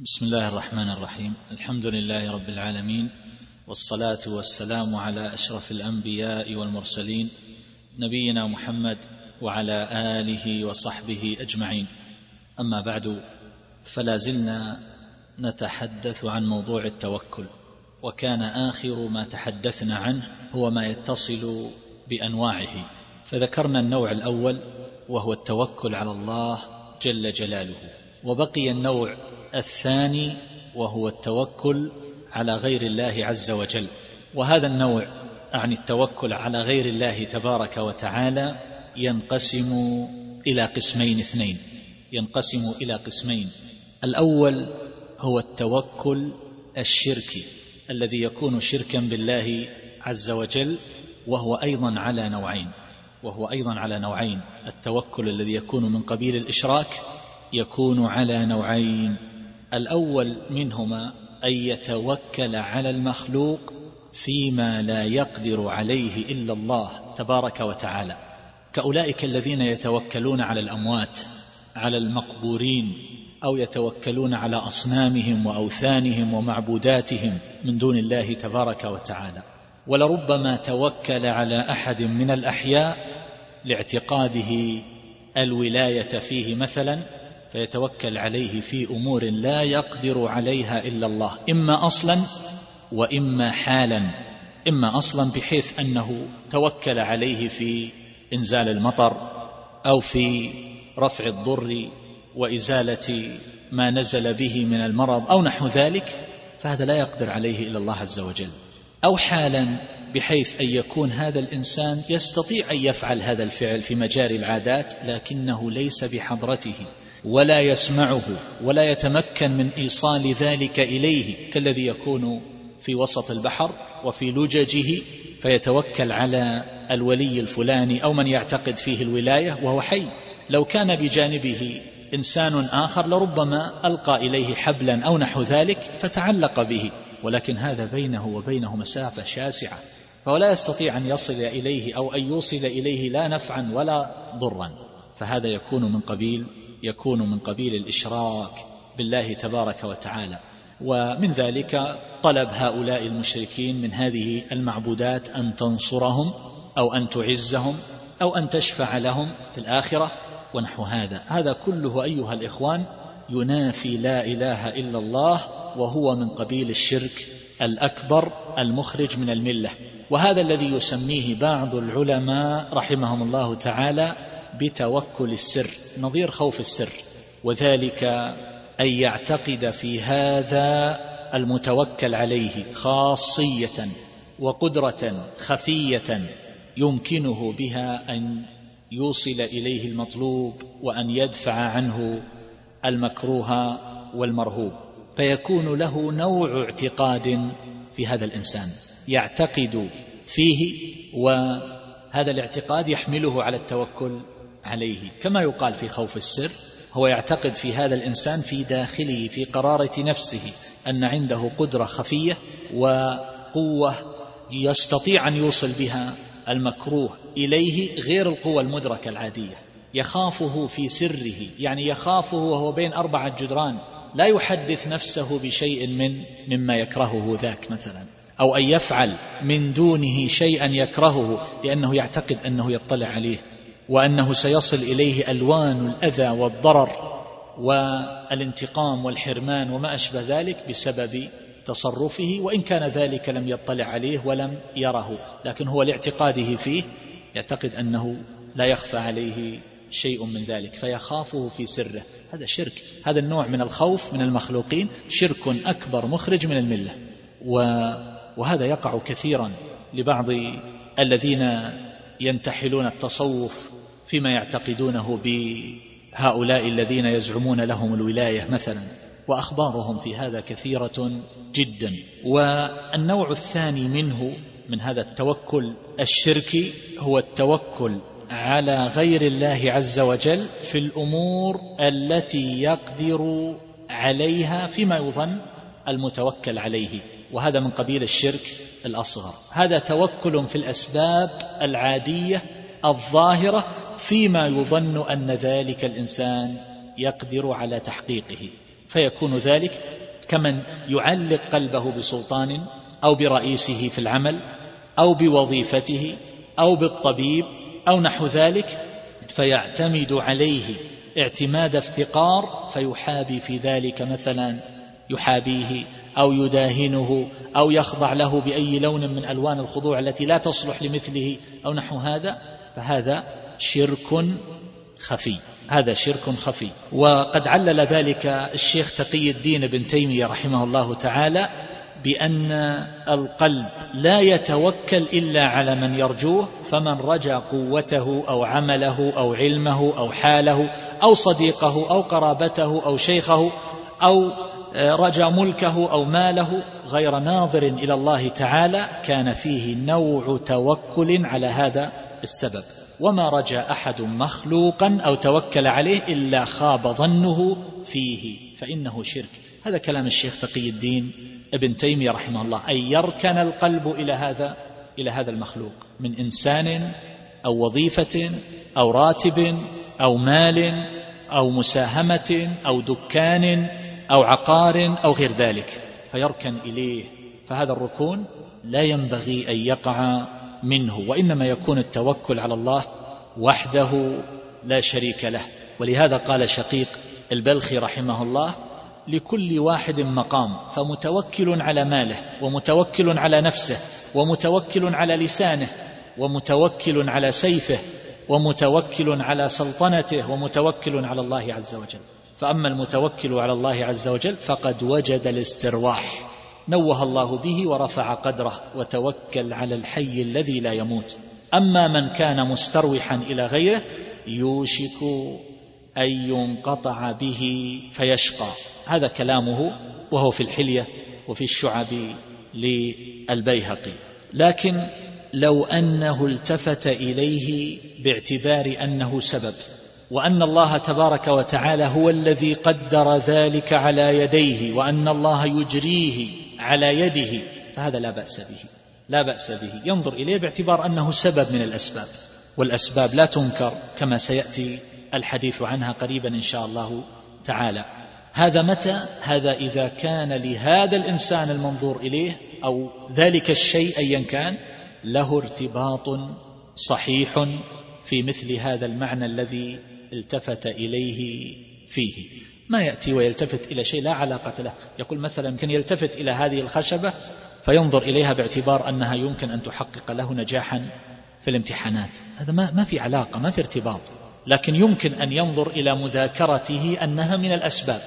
بسم الله الرحمن الرحيم. الحمد لله رب العالمين والصلاة والسلام على أشرف الأنبياء والمرسلين نبينا محمد وعلى آله وصحبه أجمعين. أما بعد فلا زلنا نتحدث عن موضوع التوكل وكان آخر ما تحدثنا عنه هو ما يتصل بأنواعه. فذكرنا النوع الأول وهو التوكل على الله جل جلاله وبقي النوع الثاني وهو التوكل على غير الله عز وجل. وهذا النوع عن التوكل على غير الله تبارك وتعالى ينقسم إلى قسمين اثنين. ينقسم إلى قسمين. الأول هو التوكل الشركي الذي يكون شركا بالله عز وجل وهو أيضا على نوعين. وهو أيضا على نوعين. التوكل الذي يكون من قبيل الإشراك يكون على نوعين. الأول منهما أن يتوكل على المخلوق فيما لا يقدر عليه إلا الله تبارك وتعالى. كأولئك الذين يتوكلون على الأموات على المقبورين أو يتوكلون على أصنامهم وأوثانهم ومعبوداتهم من دون الله تبارك وتعالى. ولربما توكل على أحد من الأحياء لاعتقاده الولاية فيه مثلا فيتوكل عليه في أمور لا يقدر عليها إلا الله إما أصلا وإما حالا إما أصلا بحيث أنه توكل عليه في إنزال المطر أو في رفع الضر وإزالة ما نزل به من المرض أو نحو ذلك فهذا لا يقدر عليه إلا الله عز وجل. أو حالا بحيث أن يكون هذا الإنسان يستطيع أن يفعل هذا الفعل في مجاري العادات لكنه ليس بحضرته. ولا يسمعه ولا يتمكن من إيصال ذلك إليه كالذي يكون في وسط البحر وفي لججه فيتوكل على الولي الفلاني أو من يعتقد فيه الولاية وهو حي. لو كان بجانبه إنسان آخر لربما ألقى إليه حبلا أو نحو ذلك فتعلق به ولكن هذا بينه وبينه مسافة شاسعة فهو لا يستطيع أن يصل إليه أو أن يوصل إليه لا نفعا ولا ضرا فهذا يكون من قبيل يكون من قبيل الإشراك بالله تبارك وتعالى. ومن ذلك طلب هؤلاء المشركين من هذه المعبودات أن تنصرهم أو أن تعزهم أو أن تشفع لهم في الآخرة ونحو هذا. هذا كله أيها الإخوان ينافي لا إله إلا الله وهو من قبيل الشرك الأكبر المخرج من الملة. وهذا الذي يسميه بعض العلماء رحمهم الله تعالى بتوكل السر نظير خوف السر. وذلك أن يعتقد في هذا المتوكل عليه خاصية وقدرة خفية يمكنه بها أن يوصل إليه المطلوب وأن يدفع عنه المكروه والمرهوب. فيكون له نوع اعتقاد في هذا الإنسان يعتقد فيه وهذا الاعتقاد يحمله على التوكل عليه. كما يقال في خوف السر هو يعتقد في هذا الإنسان في داخله في قرارة نفسه أن عنده قدرة خفية وقوة يستطيع أن يوصل بها المكروه إليه غير القوة المدركة العادية. يخافه في سره يعني يخافه وهو بين أربعة جدران لا يحدث نفسه بشيء من مما يكرهه ذاك مثلا أو أن يفعل من دونه شيئا يكرهه لأنه يعتقد أنه يطلع عليه. وأنه سيصل إليه ألوان الأذى والضرر والانتقام والحرمان وما أشبه ذلك بسبب تصرفه وإن كان ذلك لم يطلع عليه ولم يره. لكن هو لاعتقاده فيه يعتقد أنه لا يخفى عليه شيء من ذلك فيخافه في سره. هذا شرك. هذا النوع من الخوف من المخلوقين شرك أكبر مخرج من الملة. وهذا يقع كثيرا لبعض الذين ينتحلون التصوف فيما يعتقدونه بهؤلاء الذين يزعمون لهم الولاية مثلا وأخبارهم في هذا كثيرة جدا. والنوع الثاني منه من هذا التوكل الشركي هو التوكل على غير الله عز وجل في الأمور التي يقدر عليها فيما يظن المتوكل عليه وهذا من قبيل الشرك الأصغر. هذا توكل في الأسباب العادية الظاهرة فيما يظن أن ذلك الإنسان يقدر على تحقيقه. فيكون ذلك كمن يعلق قلبه بسلطان أو برئيسه في العمل أو بوظيفته أو بالطبيب أو نحو ذلك فيعتمد عليه اعتماد افتقار فيحابي في ذلك مثلا يحابيه أو يداهنه أو يخضع له بأي لون من ألوان الخضوع التي لا تصلح لمثله أو نحو هذا. فهذا شرك خفي هذا شرك خفي. وقد علل ذلك الشيخ تقي الدين بن تيمية رحمه الله تعالى بأن القلب لا يتوكل إلا على من يرجوه فمن رجا قوته أو عمله أو علمه أو حاله أو صديقه أو قرابته أو شيخه أو رجا ملكه أو ماله غير ناظر إلى الله تعالى كان فيه نوع توكل على هذا السبب وما رجا أحد مخلوقا أو توكل عليه إلا خاب ظنه فيه. فإنه شرك. هذا كلام الشيخ تقي الدين ابن تيمية رحمه الله. أن يركن القلب إلى هذا إلى هذا المخلوق. من إنسان أو وظيفة أو راتب أو مال أو مساهمة أو دكان أو عقار أو غير ذلك. فيركن إليه. فهذا الركون لا ينبغي أن يقع منه وإنما يكون التوكل على الله وحده لا شريك له. ولهذا قال شقيق البلخي رحمه الله لكل واحد مقام فمتوكل على ماله ومتوكل على نفسه ومتوكل على لسانه ومتوكل على سيفه ومتوكل على سلطنته ومتوكل على الله عز وجل. فأما المتوكل على الله عز وجل فقد وجد الاسترواح. نوه الله به ورفع قدره وتوكل على الحي الذي لا يموت. أما من كان مستروحا إلى غيره يوشك أن ينقطع به فيشقى. هذا كلامه وهو في الحلية وفي الشعب للبيهقي. لكن لو أنه التفت إليه باعتبار أنه سبب وأن الله تبارك وتعالى هو الذي قدر ذلك على يديه وأن الله يجريه على يده فهذا لا بأس به لا بأس به. ينظر إليه باعتبار أنه سبب من الأسباب والأسباب لا تنكر كما سيأتي الحديث عنها قريبا إن شاء الله تعالى. هذا متى؟ هذا إذا كان لهذا الإنسان المنظور إليه أو ذلك الشيء أيا كان له ارتباط صحيح في مثل هذا المعنى الذي التفت إليه فيه. ما يأتي ويلتفت إلى شيء لا علاقة له. يقول مثلا يمكن يلتفت إلى هذه الخشبة فينظر إليها باعتبار أنها يمكن أن تحقق له نجاحا في الامتحانات. هذا ما, ما في علاقة ما في ارتباط. لكن يمكن أن ينظر إلى مذاكرته أنها من الأسباب.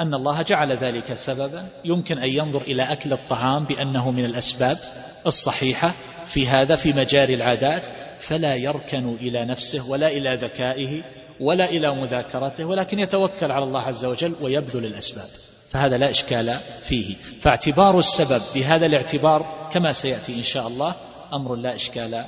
أن الله جعل ذلك سببا. يمكن أن ينظر إلى أكل الطعام بأنه من الأسباب الصحيحة في هذا في مجاري العادات. فلا يركن إلى نفسه ولا إلى ذكائه ولا إلى مذاكرته ولكن يتوكل على الله عز وجل ويبذل الأسباب. فهذا لا إشكال فيه. فاعتبار السبب بهذا الاعتبار كما سيأتي إن شاء الله أمر لا إشكال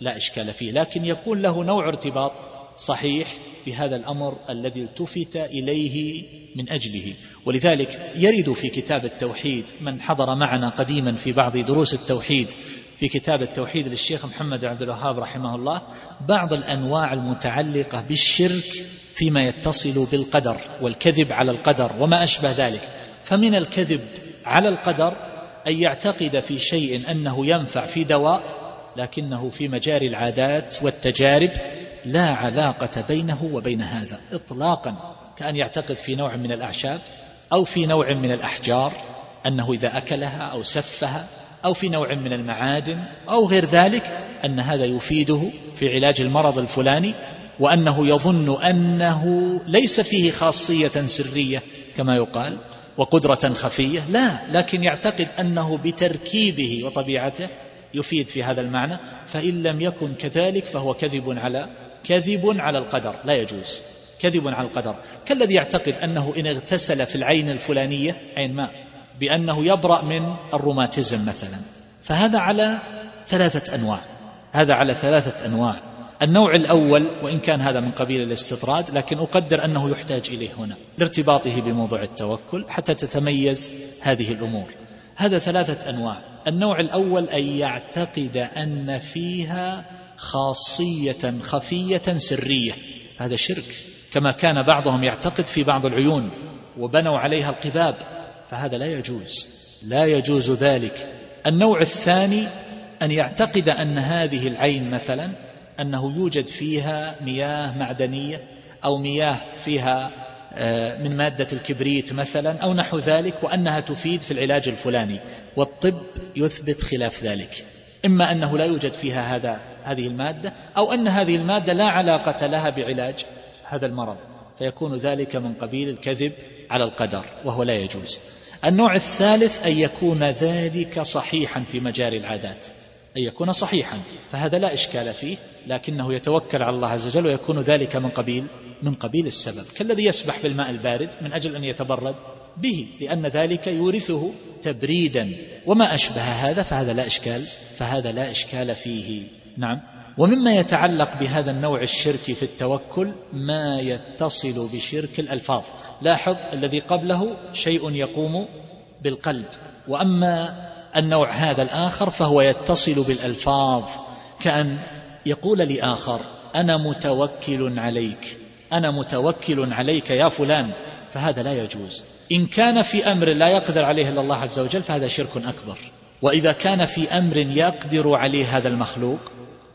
لا إشكال فيه. لكن يكون له نوع ارتباط صحيح بهذا الأمر الذي التفت إليه من أجله. ولذلك يرد في كتاب التوحيد من حضر معنا قديما في بعض دروس التوحيد في كتاب التوحيد للشيخ محمد عبد الوهاب رحمه الله بعض الأنواع المتعلقة بالشرك فيما يتصل بالقدر والكذب على القدر وما أشبه ذلك. فمن الكذب على القدر أن يعتقد في شيء أنه ينفع في دواء لكنه في مجاري العادات والتجارب لا علاقة بينه وبين هذا اطلاقا كأن يعتقد في نوع من الأعشاب أو في نوع من الأحجار أنه إذا أكلها أو سفها أو في نوع من المعادن أو غير ذلك أن هذا يفيده في علاج المرض الفلاني وأنه يظن أنه ليس فيه خاصية سرية كما يقال وقدرة خفية لا لكن يعتقد أنه بتركيبه وطبيعته يفيد في هذا المعنى فإن لم يكن كذلك فهو كذب على كذب على القدر لا يجوز كذب على القدر. كالذي يعتقد أنه إن اغتسل في العين الفلانية عين ماء بأنه يبرأ من الروماتيزم مثلا. فهذا على ثلاثة أنواع. هذا على ثلاثة أنواع. النوع الأول وإن كان هذا من قبيل الاستطراد لكن أقدر أنه يحتاج إليه هنا لارتباطه بموضوع التوكل حتى تتميز هذه الأمور. هذا ثلاثة أنواع. النوع الأول أن يعتقد أن فيها خاصية خفية سرية. هذا شرك كما كان بعضهم يعتقد في بعض العيون وبنوا عليها القباب. فهذا لا يجوز لا يجوز ذلك. النوع الثاني أن يعتقد أن هذه العين مثلا أنه يوجد فيها مياه معدنية أو مياه فيها آه، من مادة الكبريت مثلا أو نحو ذلك وأنها تفيد في العلاج الفلاني. والطب يثبت خلاف ذلك. إما أنه لا يوجد فيها هذا هذه المادة أو أن هذه المادة لا علاقة لها بعلاج هذا المرض. فيكون ذلك من قبيل الكذب على القدر وهو لا يجوز. النوع الثالث أن يكون ذلك صحيحا في مجاري العادات. أن يكون صحيحا فهذا لا إشكال فيه لكنه يتوكل على الله عز وجل ويكون ذلك من قبيل من قبيل السبب. كالذي يسبح في الماء البارد من أجل أن يتبرد به لأن ذلك يورثه تبريدا. وما أشبه هذا فهذا لا إشكال فهذا لا إشكال فيه. نعم. ومما يتعلق بهذا النوع الشركي في التوكل ما يتصل بشرك الألفاظ. لاحظ الذي قبله شيء يقوم بالقلب. وأما النوع هذا الآخر فهو يتصل بالألفاظ. كأن يقول لآخر أنا متوكل عليك. أنا متوكل عليك يا فلان. فهذا لا يجوز. إن كان في أمر لا يقدر عليه إلا الله عز وجل فهذا شرك أكبر. وإذا كان في أمر يقدر عليه هذا المخلوق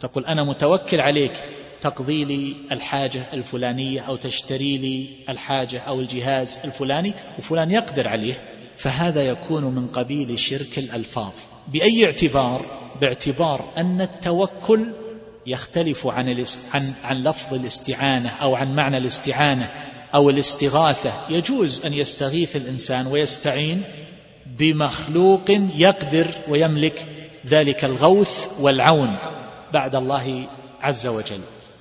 تقول أنا متوكل عليك. تقضي لي الحاجة الفلانية أو تشتري لي الحاجة أو الجهاز الفلاني وفلان يقدر عليه. فهذا يكون من قبيل شرك الألفاظ. بأي اعتبار؟ باعتبار أن التوكل يختلف عن, عن, عن لفظ الاستعانة أو عن معنى الاستعانة أو الاستغاثة. يجوز أن يستغيث الإنسان ويستعين بمخلوق يقدر ويملك ذلك الغوث والعون. بعد الله عز وجل.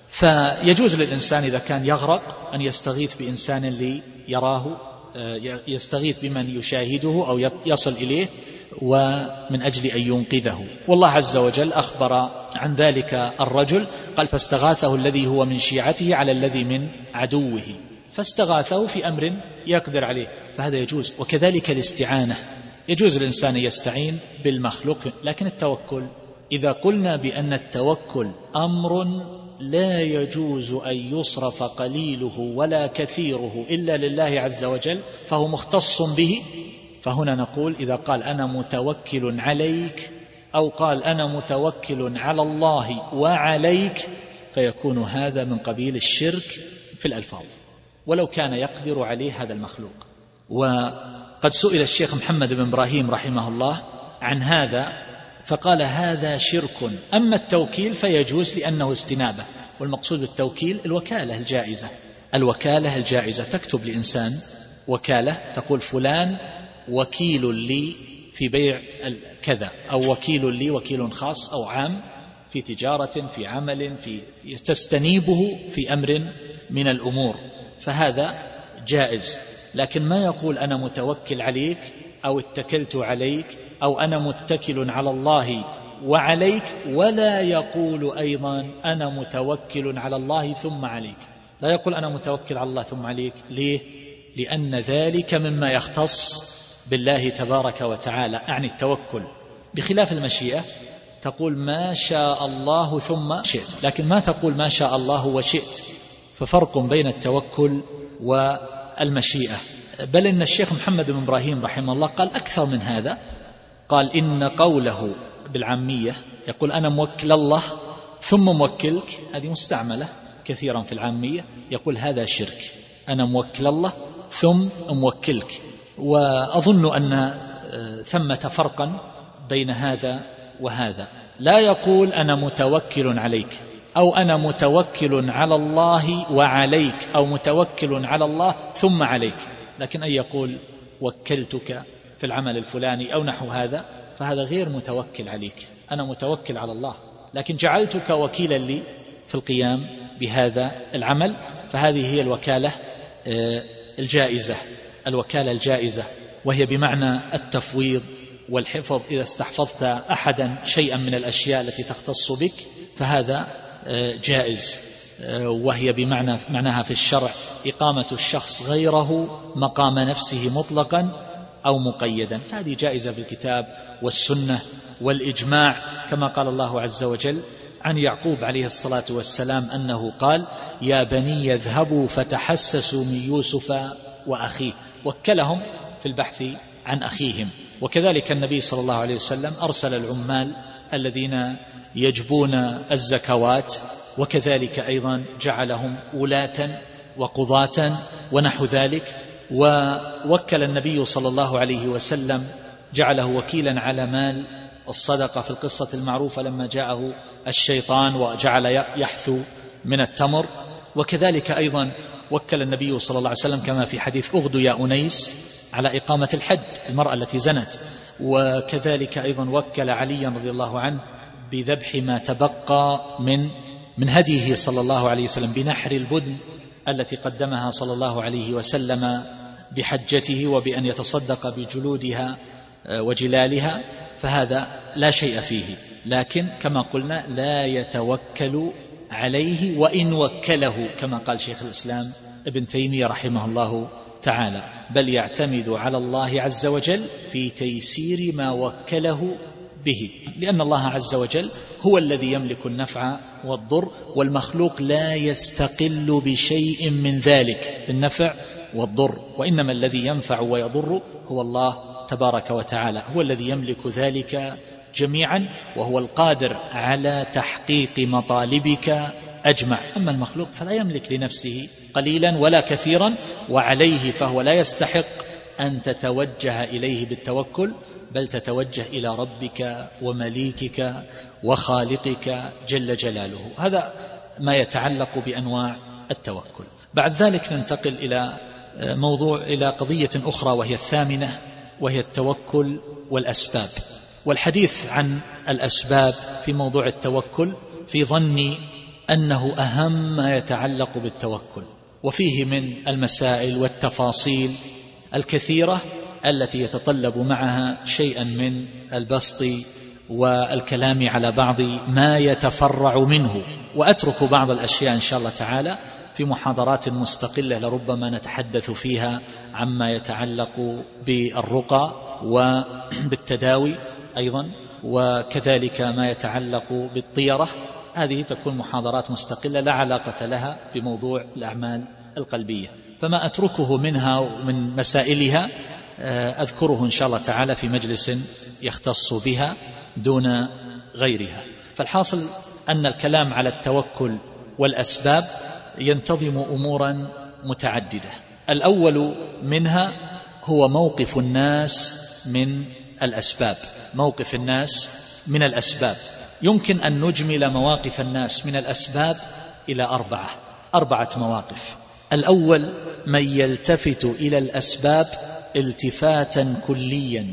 فيجوز للإنسان إذا كان يغرق أن يستغيث بإنسان ليراه آه، يستغيث بمن يشاهده أو يصل إليه ومن أجل أن ينقذه. والله عز وجل أخبر عن ذلك الرجل قال فاستغاثه الذي هو من شيعته على الذي من عدوه. فاستغاثه في أمر يقدر عليه فهذا يجوز. وكذلك الاستعانة. يجوز الإنسان يستعين بالمخلوق لكن التوكل إذا قلنا بأن التوكل أمر لا يجوز أن يصرف قليله ولا كثيره إلا لله عز وجل فهو مختص به. فهنا نقول إذا قال أنا متوكل عليك أو قال أنا متوكل على الله وعليك فيكون هذا من قبيل الشرك في الألفاظ. ولو كان يقدر عليه هذا المخلوق. وقد سئل الشيخ محمد بن إبراهيم رحمه الله عن هذا فقال هذا شرك. أما التوكيل فيجوز لأنه استنابة والمقصود بالتوكيل الوكالة الجائزة. الوكالة الجائزة تكتب لإنسان وكالة تقول فلان وكيل لي في بيع كذا أو وكيل لي وكيل خاص أو عام في تجارة في عمل في تستنيبه في أمر من الأمور. فهذا جائز. لكن ما يقول أنا متوكل عليك أو اتكلت عليك أو أنا متكل على الله وعليك ولا يقول أيضا أنا متوكل على الله ثم عليك. لا يقول أنا متوكل على الله ثم عليك. ليه؟ لأن ذلك مما يختص بالله تبارك وتعالى أعني التوكل. بخلاف المشيئة تقول ما شاء الله ثم شئت. لكن ما تقول ما شاء الله وشئت؟ ففرق بين التوكل والمشيئة. بل إن الشيخ محمد بن إبراهيم رحمه الله قال أكثر من هذا. قال إن قوله بالعامية يقول أنا موكل الله ثم موكلك هذه مستعملة كثيرا في العامية يقول هذا شرك أنا موكل الله ثم موكلك. وأظن أن آه، ثمة فرقا بين هذا وهذا. لا يقول أنا متوكل عليك أو أنا متوكل على الله وعليك أو متوكل على الله ثم عليك لكن أن يقول وكلتك في العمل الفلاني أو نحو هذا فهذا غير متوكل عليك. أنا متوكل على الله. لكن جعلتك وكيلا لي في القيام بهذا العمل فهذه هي الوكالة آه، الجائزة الوكالة الجائزة. وهي بمعنى التفويض والحفظ. إذا استحفظت أحدا شيئا من الأشياء التي تختص بك فهذا آه، جائز. آه، وهي بمعنى معناها في الشرع إقامة الشخص غيره مقام نفسه مطلقا أو مقيدا. فهذه جائزة بالكتاب والسنة والإجماع كما قال الله عز وجل عن يعقوب عليه الصلاة والسلام أنه قال يا بني اذهبوا فتحسسوا من يوسف وأخيه. وكلهم في البحث عن أخيهم. وكذلك النبي صلى الله عليه وسلم أرسل العمال الذين يجبون الزكوات وكذلك أيضا جعلهم ولاة وقضاة ونحو ذلك. ووكل النبي صلى الله عليه وسلم جعله وكيلا على مال. الصدقة في القصة المعروفة لما جاءه الشيطان وجعل يحثو من التمر. وكذلك أيضا وكل النبي صلى الله عليه وسلم كما في حديث أغدو يا أنيس على إقامة الحد المرأة التي زنت. وكذلك أيضا وكل عليا رضي الله عنه بذبح ما تبقى من من هديه صلى الله عليه وسلم بنحر البدن التي قدمها صلى الله عليه وسلم. بحجته وبأن يتصدق بجلودها آه، وجلالها فهذا لا شيء فيه. لكن كما قلنا لا يتوكل عليه وإن وكله كما قال شيخ الإسلام ابن تيمية رحمه الله تعالى. بل يعتمد على الله عز وجل في تيسير ما وكله به. لأن الله عز وجل هو الذي يملك النفع والضر والمخلوق لا يستقل بشيء من ذلك النفع والضر. وإنما الذي ينفع ويضر هو الله تبارك وتعالى هو الذي يملك ذلك جميعا وهو القادر على تحقيق مطالبك أجمع. أما المخلوق فلا يملك لنفسه قليلا ولا كثيرا وعليه فهو لا يستحق أن تتوجه إليه بالتوكل بل تتوجه إلى ربك ومليكك وخالقك جل جلاله. هذا ما يتعلق بأنواع التوكل. بعد ذلك ننتقل إلى موضوع إلى قضية أخرى وهي الثامنة وهي التوكل والأسباب. والحديث عن الأسباب في موضوع التوكل في ظني أنه أهم ما يتعلق بالتوكل. وفيه من المسائل والتفاصيل الكثيرة التي يتطلب معها شيئا من البسط والكلام على بعض ما يتفرع منه. وأترك بعض الأشياء إن شاء الله تعالى في محاضرات مستقلة لربما نتحدث فيها عما يتعلق بالرقى وبالتداوي أيضا وكذلك ما يتعلق بالطيرة. هذه تكون محاضرات مستقلة لا علاقة لها بموضوع الأعمال القلبية. فما أتركه منها ومن مسائلها أذكره إن شاء الله تعالى في مجلس يختص بها دون غيرها. فالحاصل أن الكلام على التوكل والأسباب ينتظم أمورا متعددة. الأول منها هو موقف الناس من الأسباب. موقف الناس من الأسباب. يمكن أن نجمل مواقف الناس من الأسباب إلى أربعة. أربعة مواقف. الأول من يلتفت إلى الأسباب التفاتا كليا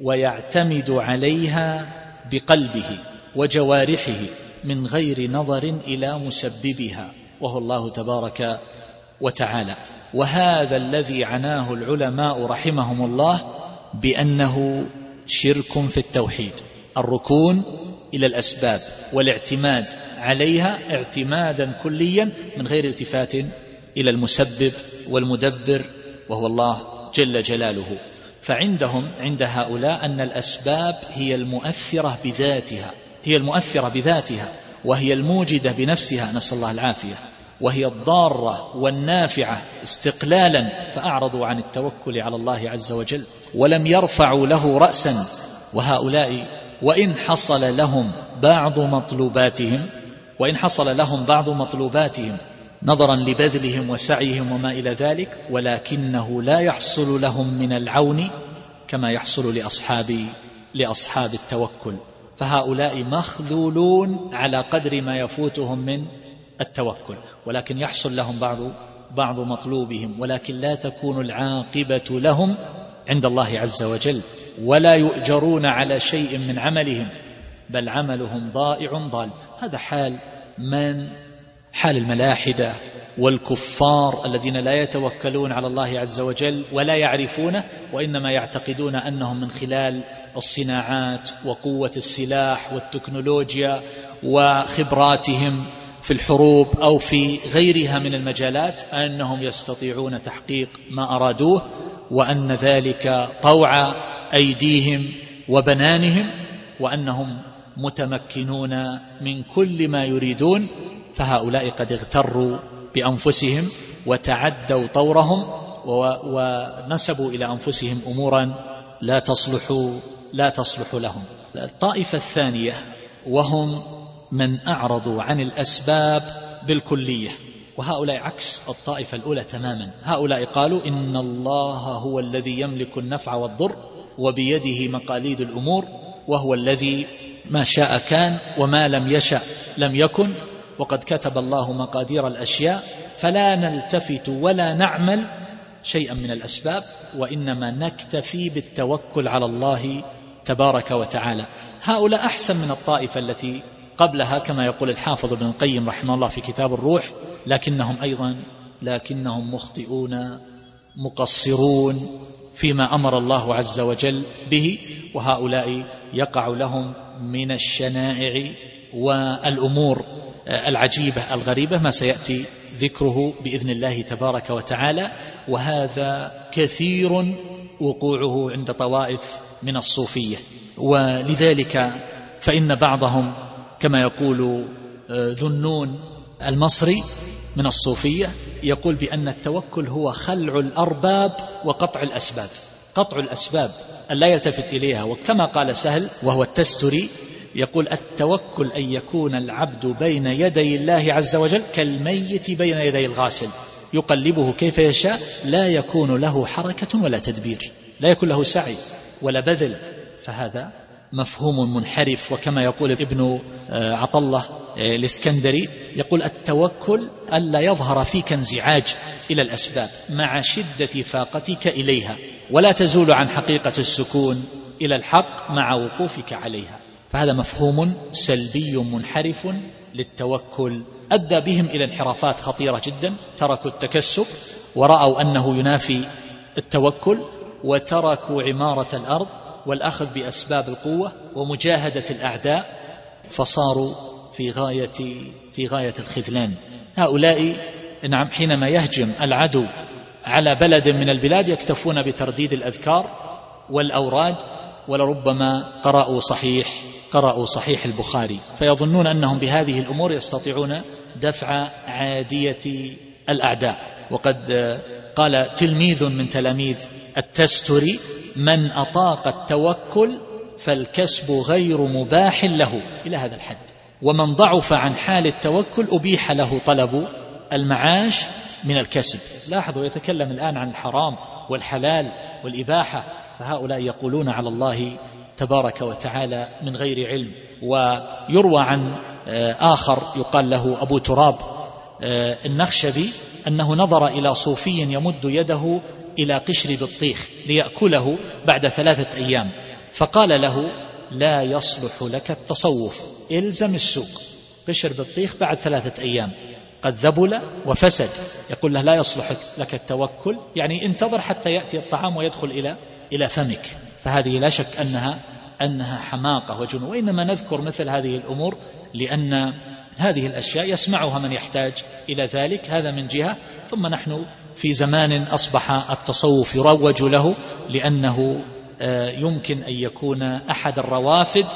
ويعتمد عليها بقلبه وجوارحه من غير نظر إلى مسببها وهو الله تبارك وتعالى. وهذا الذي عناه العلماء رحمهم الله بأنه شرك في التوحيد الركون إلى الأسباب والاعتماد عليها اعتمادا كليا من غير التفات إلى المسبب والمدبر وهو الله جل جلاله. فعندهم عند هؤلاء أن الأسباب هي المؤثرة بذاتها هي المؤثرة بذاتها وهي الموجدة بنفسها نسأل الله العافية وهي الضارة والنافعة استقلالا فأعرضوا عن التوكل على الله عز وجل ولم يرفعوا له رأسا. وهؤلاء وإن حصل لهم بعض مطلوباتهم وإن حصل لهم بعض مطلوباتهم نظرا لبذلهم وسعيهم وما إلى ذلك ولكنه لا يحصل لهم من العون كما يحصل لأصحاب لأصحاب التوكل. فهؤلاء مخذولون على قدر ما يفوتهم من التوكل ولكن يحصل لهم بعض بعض مطلوبهم ولكن لا تكون العاقبة لهم عند الله عز وجل ولا يؤجرون على شيء من عملهم بل عملهم ضائع ضال. هذا حال من حال الملاحدة والكفار الذين لا يتوكلون على الله عز وجل ولا يعرفونه وإنما يعتقدون أنهم من خلال الصناعات وقوة السلاح والتكنولوجيا وخبراتهم في الحروب أو في غيرها من المجالات أنهم يستطيعون تحقيق ما أرادوه وأن ذلك طوع أيديهم وبنانهم وأنهم متمكنون من كل ما يريدون فهؤلاء قد اغتروا بأنفسهم وتعدوا طورهم ونسبوا إلى أنفسهم أمورا لا تصلح لا تصلح لهم. الطائفة الثانية وهم من أعرضوا عن الأسباب بالكلية. وهؤلاء عكس الطائفة الأولى تماما. هؤلاء قالوا إن الله هو الذي يملك النفع والضر وبيده مقاليد الأمور وهو الذي ما شاء كان وما لم يشأ لم يكن وقد كتب الله مقادير الأشياء فلا نلتفت ولا نعمل شيئا من الأسباب وإنما نكتفي بالتوكل على الله تبارك وتعالى. هؤلاء أحسن من الطائفة التي قبلها كما يقول الحافظ ابن القيم رحمه الله في كتاب الروح لكنهم أيضا لكنهم مخطئون مقصرون فيما أمر الله عز وجل به وهؤلاء يقع لهم من الشنائع والأمور. العجيبة الغريبة ما سيأتي ذكره بإذن الله تبارك وتعالى وهذا كثير وقوعه عند طوائف من الصوفية. ولذلك فإن بعضهم كما يقول آه، ذنون المصري من الصوفية يقول بأن التوكل هو خلع الأرباب وقطع الأسباب. قطع الأسباب أن لا يلتفت إليها وكما قال سهل وهو التستري يقول التوكل أن يكون العبد بين يدي الله عز وجل كالميت بين يدي الغاسل. يقلبه كيف يشاء لا يكون له حركة ولا تدبير. لا يكون له سعي ولا بذل. فهذا مفهوم منحرف. وكما يقول ابن آه، عطلة آه، الإسكندري يقول التوكل ألا يظهر فيك انزعاج إلى الأسباب مع شدة فاقتك إليها ولا تزول عن حقيقة السكون إلى الحق مع وقوفك عليها. فهذا مفهوم سلبي منحرف للتوكل. أدى بهم إلى انحرافات خطيرة جدا تركوا التكسب ورأوا أنه ينافي التوكل وتركوا عمارة الأرض والأخذ بأسباب القوة ومجاهدة الأعداء فصاروا في غاية في غاية الخذلان. هؤلاء نعم حينما يهجم العدو على بلد من البلاد يكتفون بترديد الأذكار والأوراد ولربما قرأوا صحيح قرأوا صحيح البخاري فيظنون أنهم بهذه الأمور يستطيعون دفع عادية الأعداء. وقد قال تلميذ من تلاميذ التستري من أطاق التوكل فالكسب غير مباح له. إلى هذا الحد. ومن ضعف عن حال التوكل أبيح له طلب المعاش من الكسب. لاحظوا يتكلم الآن عن الحرام والحلال والإباحة فهؤلاء يقولون على الله تبارك وتعالى من غير علم ويروى عن آه، آخر يقال له أبو تراب آه، النخشبي أنه نظر إلى صوفي يمد يده إلى قشر بطيخ ليأكله بعد ثلاثة أيام فقال له لا يصلح لك التصوف إلزم السوق قشر بطيخ بعد ثلاثة أيام قد ذبل وفسد. يقول له لا يصلح لك التوكل يعني انتظر حتى يأتي الطعام ويدخل إلى إلى فمك. فهذه لا شك أنها أنها حماقة وجنون وإنما نذكر مثل هذه الأمور لأن هذه الأشياء يسمعها من يحتاج إلى ذلك هذا من جهة. ثم نحن في زمان أصبح التصوف يروج له لأنه آه، يمكن أن يكون أحد الروافد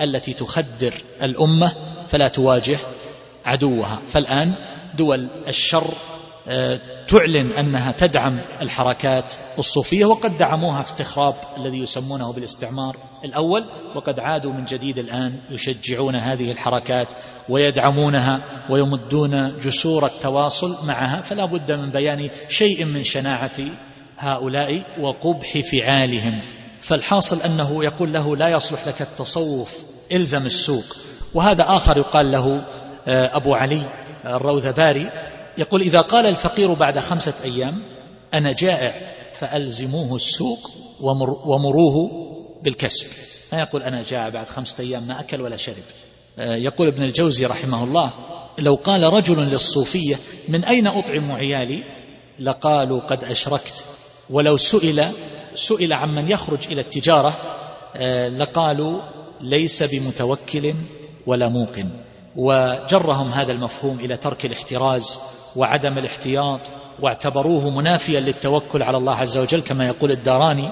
التي تخدر الأمة فلا تواجه عدوها. فالآن دول الشر تعلن أنها تدعم الحركات الصوفية وقد دعموها استخراب الذي يسمونه بالاستعمار الأول وقد عادوا من جديد الآن يشجعون هذه الحركات ويدعمونها ويمدون جسور التواصل معها فلا بد من بيان شيء من شناعة هؤلاء وقبح فعالهم. فالحاصل أنه يقول له لا يصلح لك التصوف إلزم السوق. وهذا آخر يقال له آه، أبو علي الروذباري يقول إذا قال الفقير بعد خمسة أيام أنا جائع فألزموه السوق ومر ومروه بالكسب. ما يقول أنا جائع بعد خمسة أيام ما أكل ولا شرب. آه، يقول ابن الجوزي رحمه الله لو قال رجل للصوفية من أين أطعم عيالي؟ لقالوا قد أشركت. ولو سئل سئل عمن يخرج إلى التجارة آه، لقالوا ليس بمتوكل ولا موقن. وجرهم هذا المفهوم إلى ترك الاحتراز وعدم الاحتياط واعتبروه منافيا للتوكل على الله عز وجل كما يقول الداراني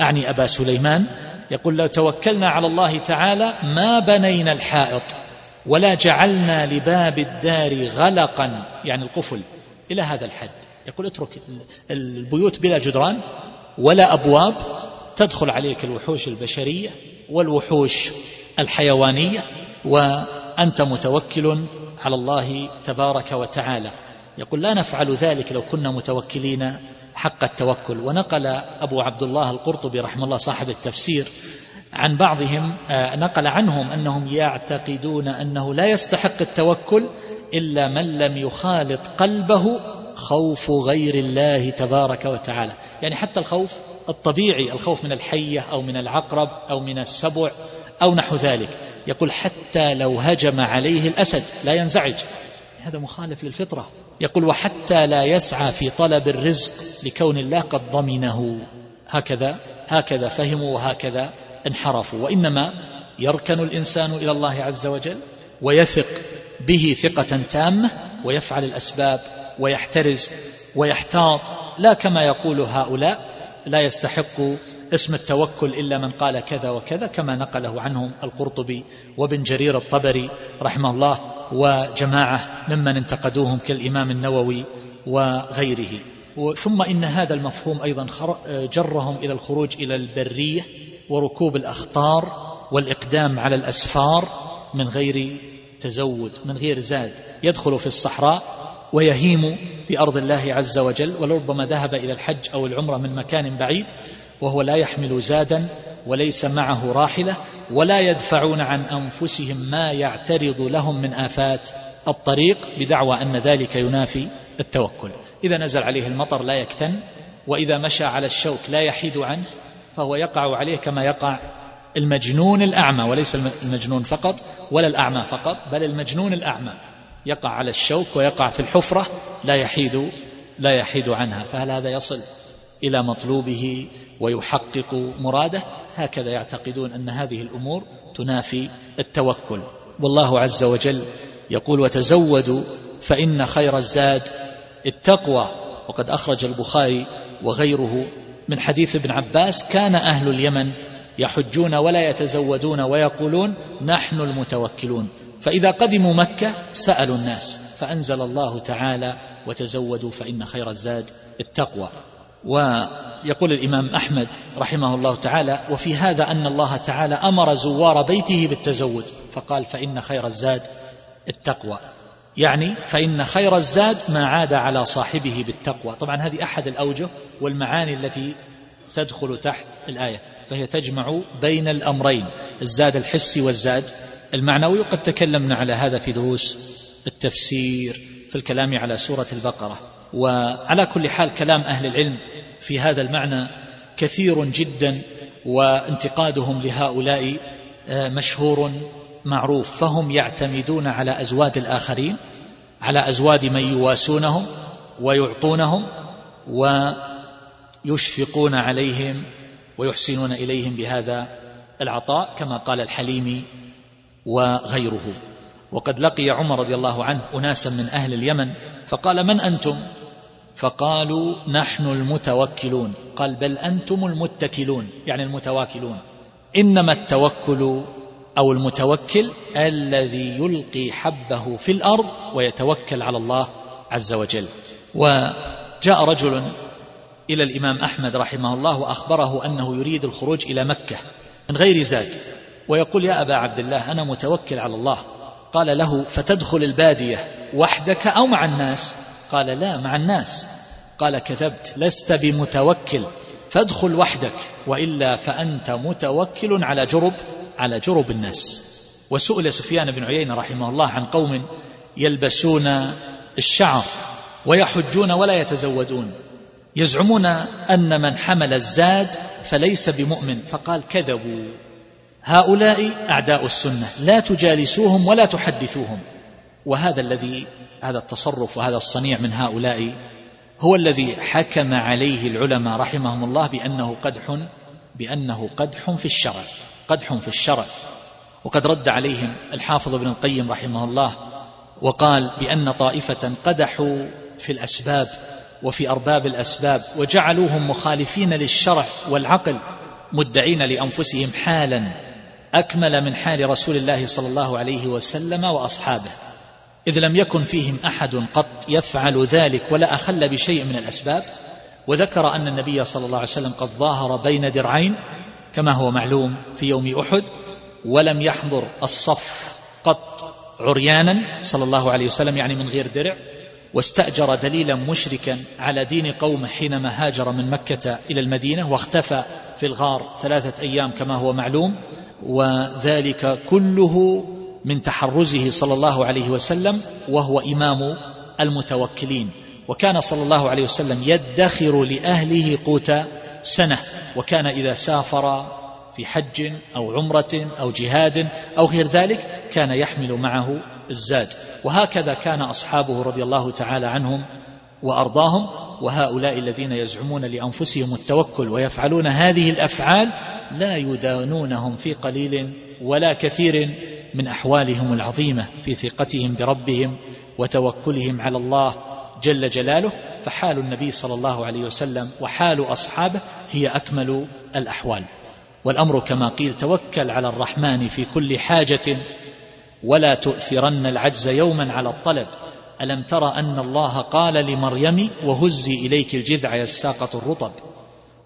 أعني أبا سليمان يقول لو توكلنا على الله تعالى ما بنينا الحائط ولا جعلنا لباب الدار غلقا. يعني القفل إلى هذا الحد. يقول اترك البيوت بلا جدران ولا أبواب تدخل عليك الوحوش البشرية والوحوش الحيوانية وأنت متوكل على الله تبارك وتعالى. يقول لا نفعل ذلك لو كنا متوكلين حق التوكل. ونقل أبو عبد الله القرطبي رحمه الله صاحب التفسير عن بعضهم آه، نقل عنهم أنهم يعتقدون أنه لا يستحق التوكل إلا من لم يخالط قلبه خوف غير الله تبارك وتعالى. يعني حتى الخوف الطبيعي الخوف من الحية أو من العقرب أو من السبع أو نحو ذلك. يقول حتى لو هجم عليه الأسد لا ينزعج. هذا مخالف للفطرة. يقول وحتى لا يسعى في طلب الرزق لكون الله قد ضمنه. هكذا هكذا فهموا وهكذا انحرفوا. وإنما يركن الإنسان إلى الله عز وجل ويثق به ثقة تامة ويفعل الأسباب ويحترز ويحتاط. لا كما يقول هؤلاء لا يستحق اسم التوكل إلا من قال كذا وكذا كما نقله عنهم القرطبي وابن جرير الطبري رحمه الله وجماعة ممن انتقدوهم كالإمام النووي وغيره. ثم إن هذا المفهوم أيضا جرهم إلى الخروج إلى البرية وركوب الأخطار والإقدام على الأسفار من غير تزود من غير زاد. يدخل في الصحراء ويهيم في أرض الله عز وجل ولربما ذهب إلى الحج أو العمرة من مكان بعيد وهو لا يحمل زادا وليس معه راحلة ولا يدفعون عن أنفسهم ما يعترض لهم من آفات. الطريق بدعوى أن ذلك ينافي التوكل. إذا نزل عليه المطر لا يكتن وإذا مشى على الشوك لا يحيد عنه فهو يقع عليه كما يقع المجنون الأعمى. وليس المجنون فقط ولا الأعمى فقط بل المجنون الأعمى. يقع على الشوك ويقع في الحفرة لا يحيد لا يحيد عنها. فهل هذا يصل إلى مطلوبه ويحقق مراده هكذا يعتقدون أن هذه الأمور تنافي التوكل. والله عز وجل يقول وتزودوا فإن خير الزاد التقوى وقد أخرج البخاري وغيره من حديث ابن عباس كان أهل اليمن يحجون ولا يتزودون ويقولون نحن المتوكلون فإذا قدموا مكة سألوا الناس فأنزل الله تعالى وتزودوا فإن خير الزاد التقوى ويقول الإمام أحمد رحمه الله تعالى وفي هذا أن الله تعالى أمر زوار بيته بالتزود. فقال فإن خير الزاد التقوى. يعني فإن خير الزاد ما عاد على صاحبه بالتقوى. طبعا هذه أحد الأوجه والمعاني التي تدخل تحت الآية فهي تجمع بين الأمرين الزاد الحسي والزاد المعنوي وقد تكلمنا على هذا في دروس التفسير في الكلام على سورة البقرة. وعلى كل حال كلام أهل العلم في هذا المعنى كثير جدا وانتقادهم لهؤلاء آه، مشهور معروف. فهم يعتمدون على أزواد الآخرين على أزواد من يواسونهم ويعطونهم ويشفقون عليهم ويحسنون إليهم بهذا العطاء كما قال الحليمي وغيره. وقد لقي عمر رضي الله عنه أناسا من أهل اليمن فقال من أنتم؟ فقالوا نحن المتوكلون. قال بل أنتم المتكلون يعني المتواكلون. إنما التوكل أو المتوكل الذي يلقي حبه في الأرض ويتوكل على الله عز وجل. وجاء رجل إلى الإمام أحمد رحمه الله وأخبره أنه يريد الخروج إلى مكة من غير زاد. ويقول يا أبا عبد الله أنا متوكل على الله. قال له فتدخل البادية وحدك أو مع الناس؟ قال لا مع الناس. قال كذبت لست بمتوكل فادخل وحدك وإلا فأنت متوكل على جرب على جرب الناس. وسئل سفيان بن عيينة رحمه الله عن قوم يلبسون الشعر ويحجون ولا يتزودون يزعمون أن من حمل الزاد فليس بمؤمن فقال كذبوا هؤلاء أعداء السنة لا تجالسوهم ولا تحدثوهم. وهذا الذي هذا التصرف وهذا الصنيع من هؤلاء هو الذي حكم عليه العلماء رحمهم الله بأنه قدح بأنه قدح في الشرع قدح في الشرع. وقد رد عليهم الحافظ ابن القيم رحمه الله وقال بأن طائفة قدحوا في الأسباب وفي أرباب الأسباب وجعلوهم مخالفين للشرع والعقل مدعين لأنفسهم حالا أكمل من حال رسول الله صلى الله عليه وسلم وأصحابه. إذ لم يكن فيهم أحد قط يفعل ذلك ولا أخل بشيء من الأسباب وذكر أن النبي صلى الله عليه وسلم قد ظاهر بين درعين كما هو معلوم في يوم أحد ولم يحضر الصف قط عريانا صلى الله عليه وسلم يعني من غير درع واستأجر دليلا مشركا على دين قومه حينما هاجر من مكة إلى المدينة واختفى في الغار ثلاثة أيام كما هو معلوم وذلك كله من تحرزه صلى الله عليه وسلم وهو إمام المتوكلين. وكان صلى الله عليه وسلم يدخر لأهله قوت سنة. وكان إذا سافر في حج أو عمرة أو جهاد أو غير ذلك كان يحمل معه الزاد. وهكذا كان أصحابه رضي الله تعالى عنهم وأرضاهم. وهؤلاء الذين يزعمون لأنفسهم التوكل ويفعلون هذه الأفعال لا يدانونهم في قليل ولا كثير من أحوالهم العظيمة في ثقتهم بربهم وتوكلهم على الله جل جلاله فحال النبي صلى الله عليه وسلم وحال أصحابه هي أكمل الأحوال. والأمر كما قيل توكل على الرحمن في كل حاجة ولا تؤثرن العجز يوما على الطلب. ألم تر أن الله قال لمريم وهزي إليك الجذع يساقط الرطب؟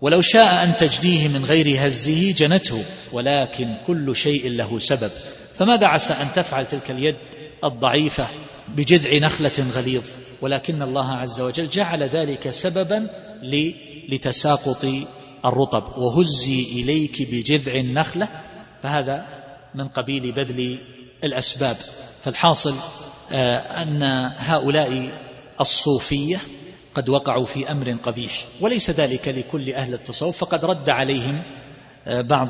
ولو شاء أن تجديه من غير هزه جنته ولكن كل شيء له سبب. فماذا عسى أن تفعل تلك اليد الضعيفة بجذع نخلة غليظ؟ ولكن الله عز وجل جعل ذلك سببا لتساقط الرطب وهزي إليك بجذع النخلة. فهذا من قبيل بذل الأسباب. فالحاصل آه، أن هؤلاء الصوفية قد وقعوا في أمر قبيح. وليس ذلك لكل أهل التصوف فقد رد عليهم آه، بعض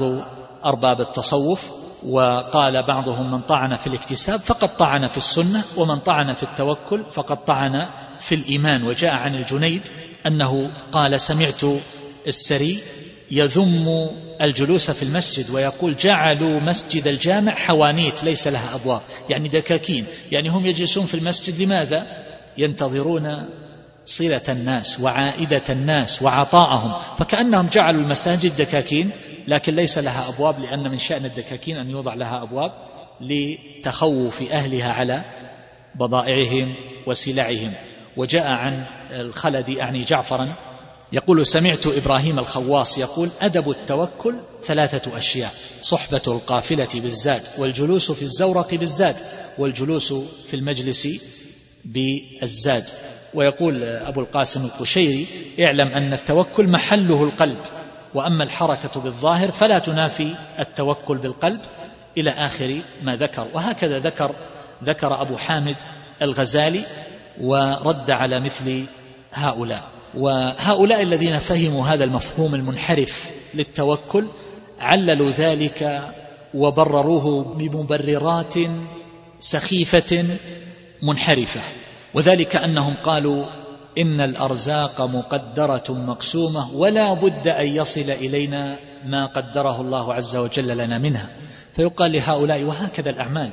أرباب التصوف وقال بعضهم من طعن في الاكتساب فقد طعن في السنة ومن طعن في التوكل فقد طعن في الإيمان. وجاء عن الجنيد أنه قال سمعت السري يذم الجلوس في المسجد ويقول جعلوا مسجد الجامع حوانيت ليس لها أبواب يعني دكاكين يعني هم يجلسون في المسجد لماذا؟ ينتظرون صلة الناس وعائدة الناس وعطاءهم. فكأنهم جعلوا المساجد دكاكين لكن ليس لها أبواب لأن من شأن الدكاكين أن يوضع لها أبواب لتخوف أهلها على بضائعهم وسلعهم. وجاء عن الخلد أعني جعفرا يقول سمعت إبراهيم الخواص يقول أدب التوكل ثلاثة أشياء صحبة القافلة بالزاد والجلوس في الزورق بالزاد والجلوس في المجلس بالزاد ويقول أبو القاسم القشيري اعلم أن التوكل محله القلب وأما الحركة بالظاهر فلا تنافي التوكل بالقلب إلى آخر ما ذكر. وهكذا ذكر ذكر أبو حامد الغزالي ورد على مثل هؤلاء. وهؤلاء الذين فهموا هذا المفهوم المنحرف للتوكل عللوا ذلك وبرروه بمبررات سخيفة منحرفة. وذلك أنهم قالوا إن الأرزاق مقدرة مقسومة ولا بد أن يصل إلينا ما قدره الله عز وجل لنا منها. فيقال لهؤلاء وهكذا الأعمال.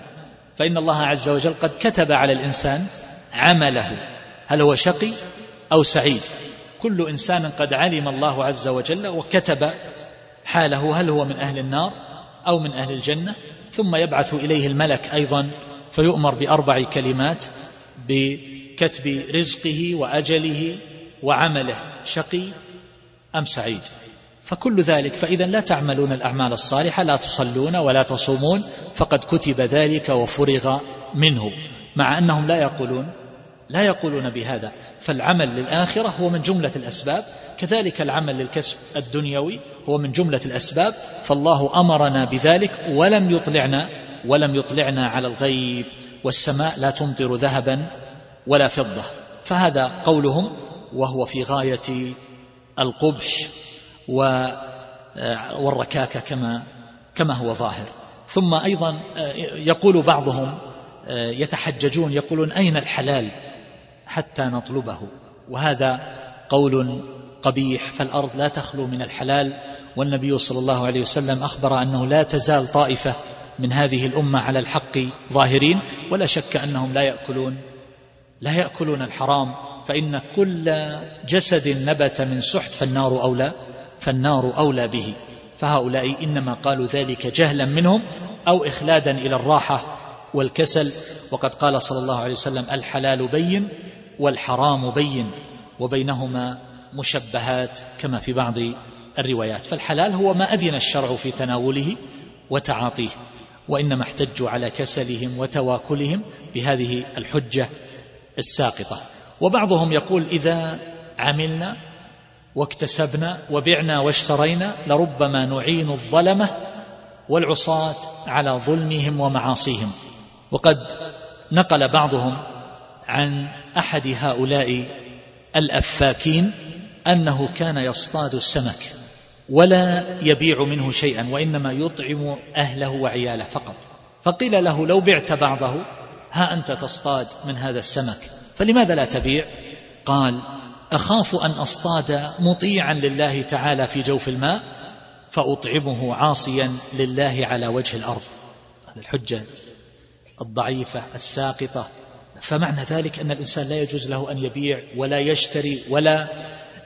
فإن الله عز وجل قد كتب على الإنسان عمله. هل هو شقي أو سعيد؟ كل إنسان قد علم الله عز وجل وكتب حاله. هل هو من أهل النار أو من أهل الجنة؟ ثم يبعث إليه الملك أيضا فيؤمر بأربع كلمات بكتب رزقه وأجله وعمله. شقي أم سعيد؟ فكل ذلك فإذا لا تعملون الأعمال الصالحة لا تصلون ولا تصومون فقد كتب ذلك وفرغ منه. مع أنهم لا يقولون لا يقولون بهذا. فالعمل للآخرة هو من جملة الأسباب. كذلك العمل للكسب الدنيوي هو من جملة الأسباب. فالله أمرنا بذلك ولم يطلعنا ولم يطلعنا على الغيب. والسماء لا تمطر ذهبا ولا فضة. فهذا قولهم وهو في غاية القبح والركاكة كما كما هو ظاهر. ثم أيضا يقول بعضهم يتحججون يقولون أين الحلال حتى نطلبه؟ وهذا قول قبيح فالأرض لا تخلو من الحلال. والنبي صلى الله عليه وسلم أخبر أنه لا تزال طائفة من هذه الأمة على الحق ظاهرين ولا شك أنهم لا يأكلون لا يأكلون الحرام فإن كل جسد نبت من سحت فالنار أولى فالنار أولى به. فهؤلاء إنما قالوا ذلك جهلا منهم أو إخلادا إلى الراحة والكسل. وقد قال صلى الله عليه وسلم الحلال بين والحرام بين وبينهما مشبهات كما في بعض الروايات. فالحلال هو ما أذن الشرع في تناوله وتعاطيه وإنما احتجوا على كسلهم وتواكلهم بهذه الحجة. الساقطة. وبعضهم يقول إذا عملنا واكتسبنا وبعنا واشترينا لربما نعين الظلمة والعصاة على ظلمهم ومعاصيهم. وقد نقل بعضهم عن أحد هؤلاء الأفاكين أنه كان يصطاد السمك ولا يبيع منه شيئا وإنما يطعم أهله وعياله فقط. فقيل له لو بعت بعضه ها أنت تصطاد من هذا السمك. فلماذا لا تبيع؟ قال أخاف أن أصطاد مطيعا لله تعالى في جوف الماء فأطعمه عاصيا لله على وجه الأرض. هذه الحجة الضعيفة الساقطة. فمعنى ذلك أن الإنسان لا يجوز له أن يبيع ولا يشتري ولا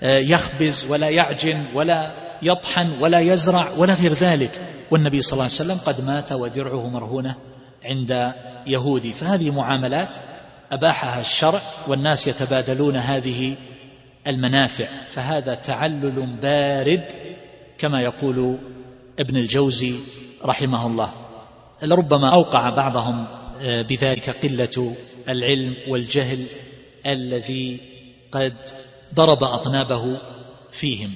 آه، يخبز ولا يعجن ولا يطحن ولا يزرع ولا غير ذلك. والنبي صلى الله عليه وسلم قد مات ودرعه مرهونة. عند يهودي. فهذه معاملات أباحها الشرع والناس يتبادلون هذه المنافع. فهذا تعلل بارد كما يقول ابن الجوزي رحمه الله. لربما أوقع بعضهم آه، بذلك قلة العلم والجهل الذي قد ضرب أطنابه فيهم.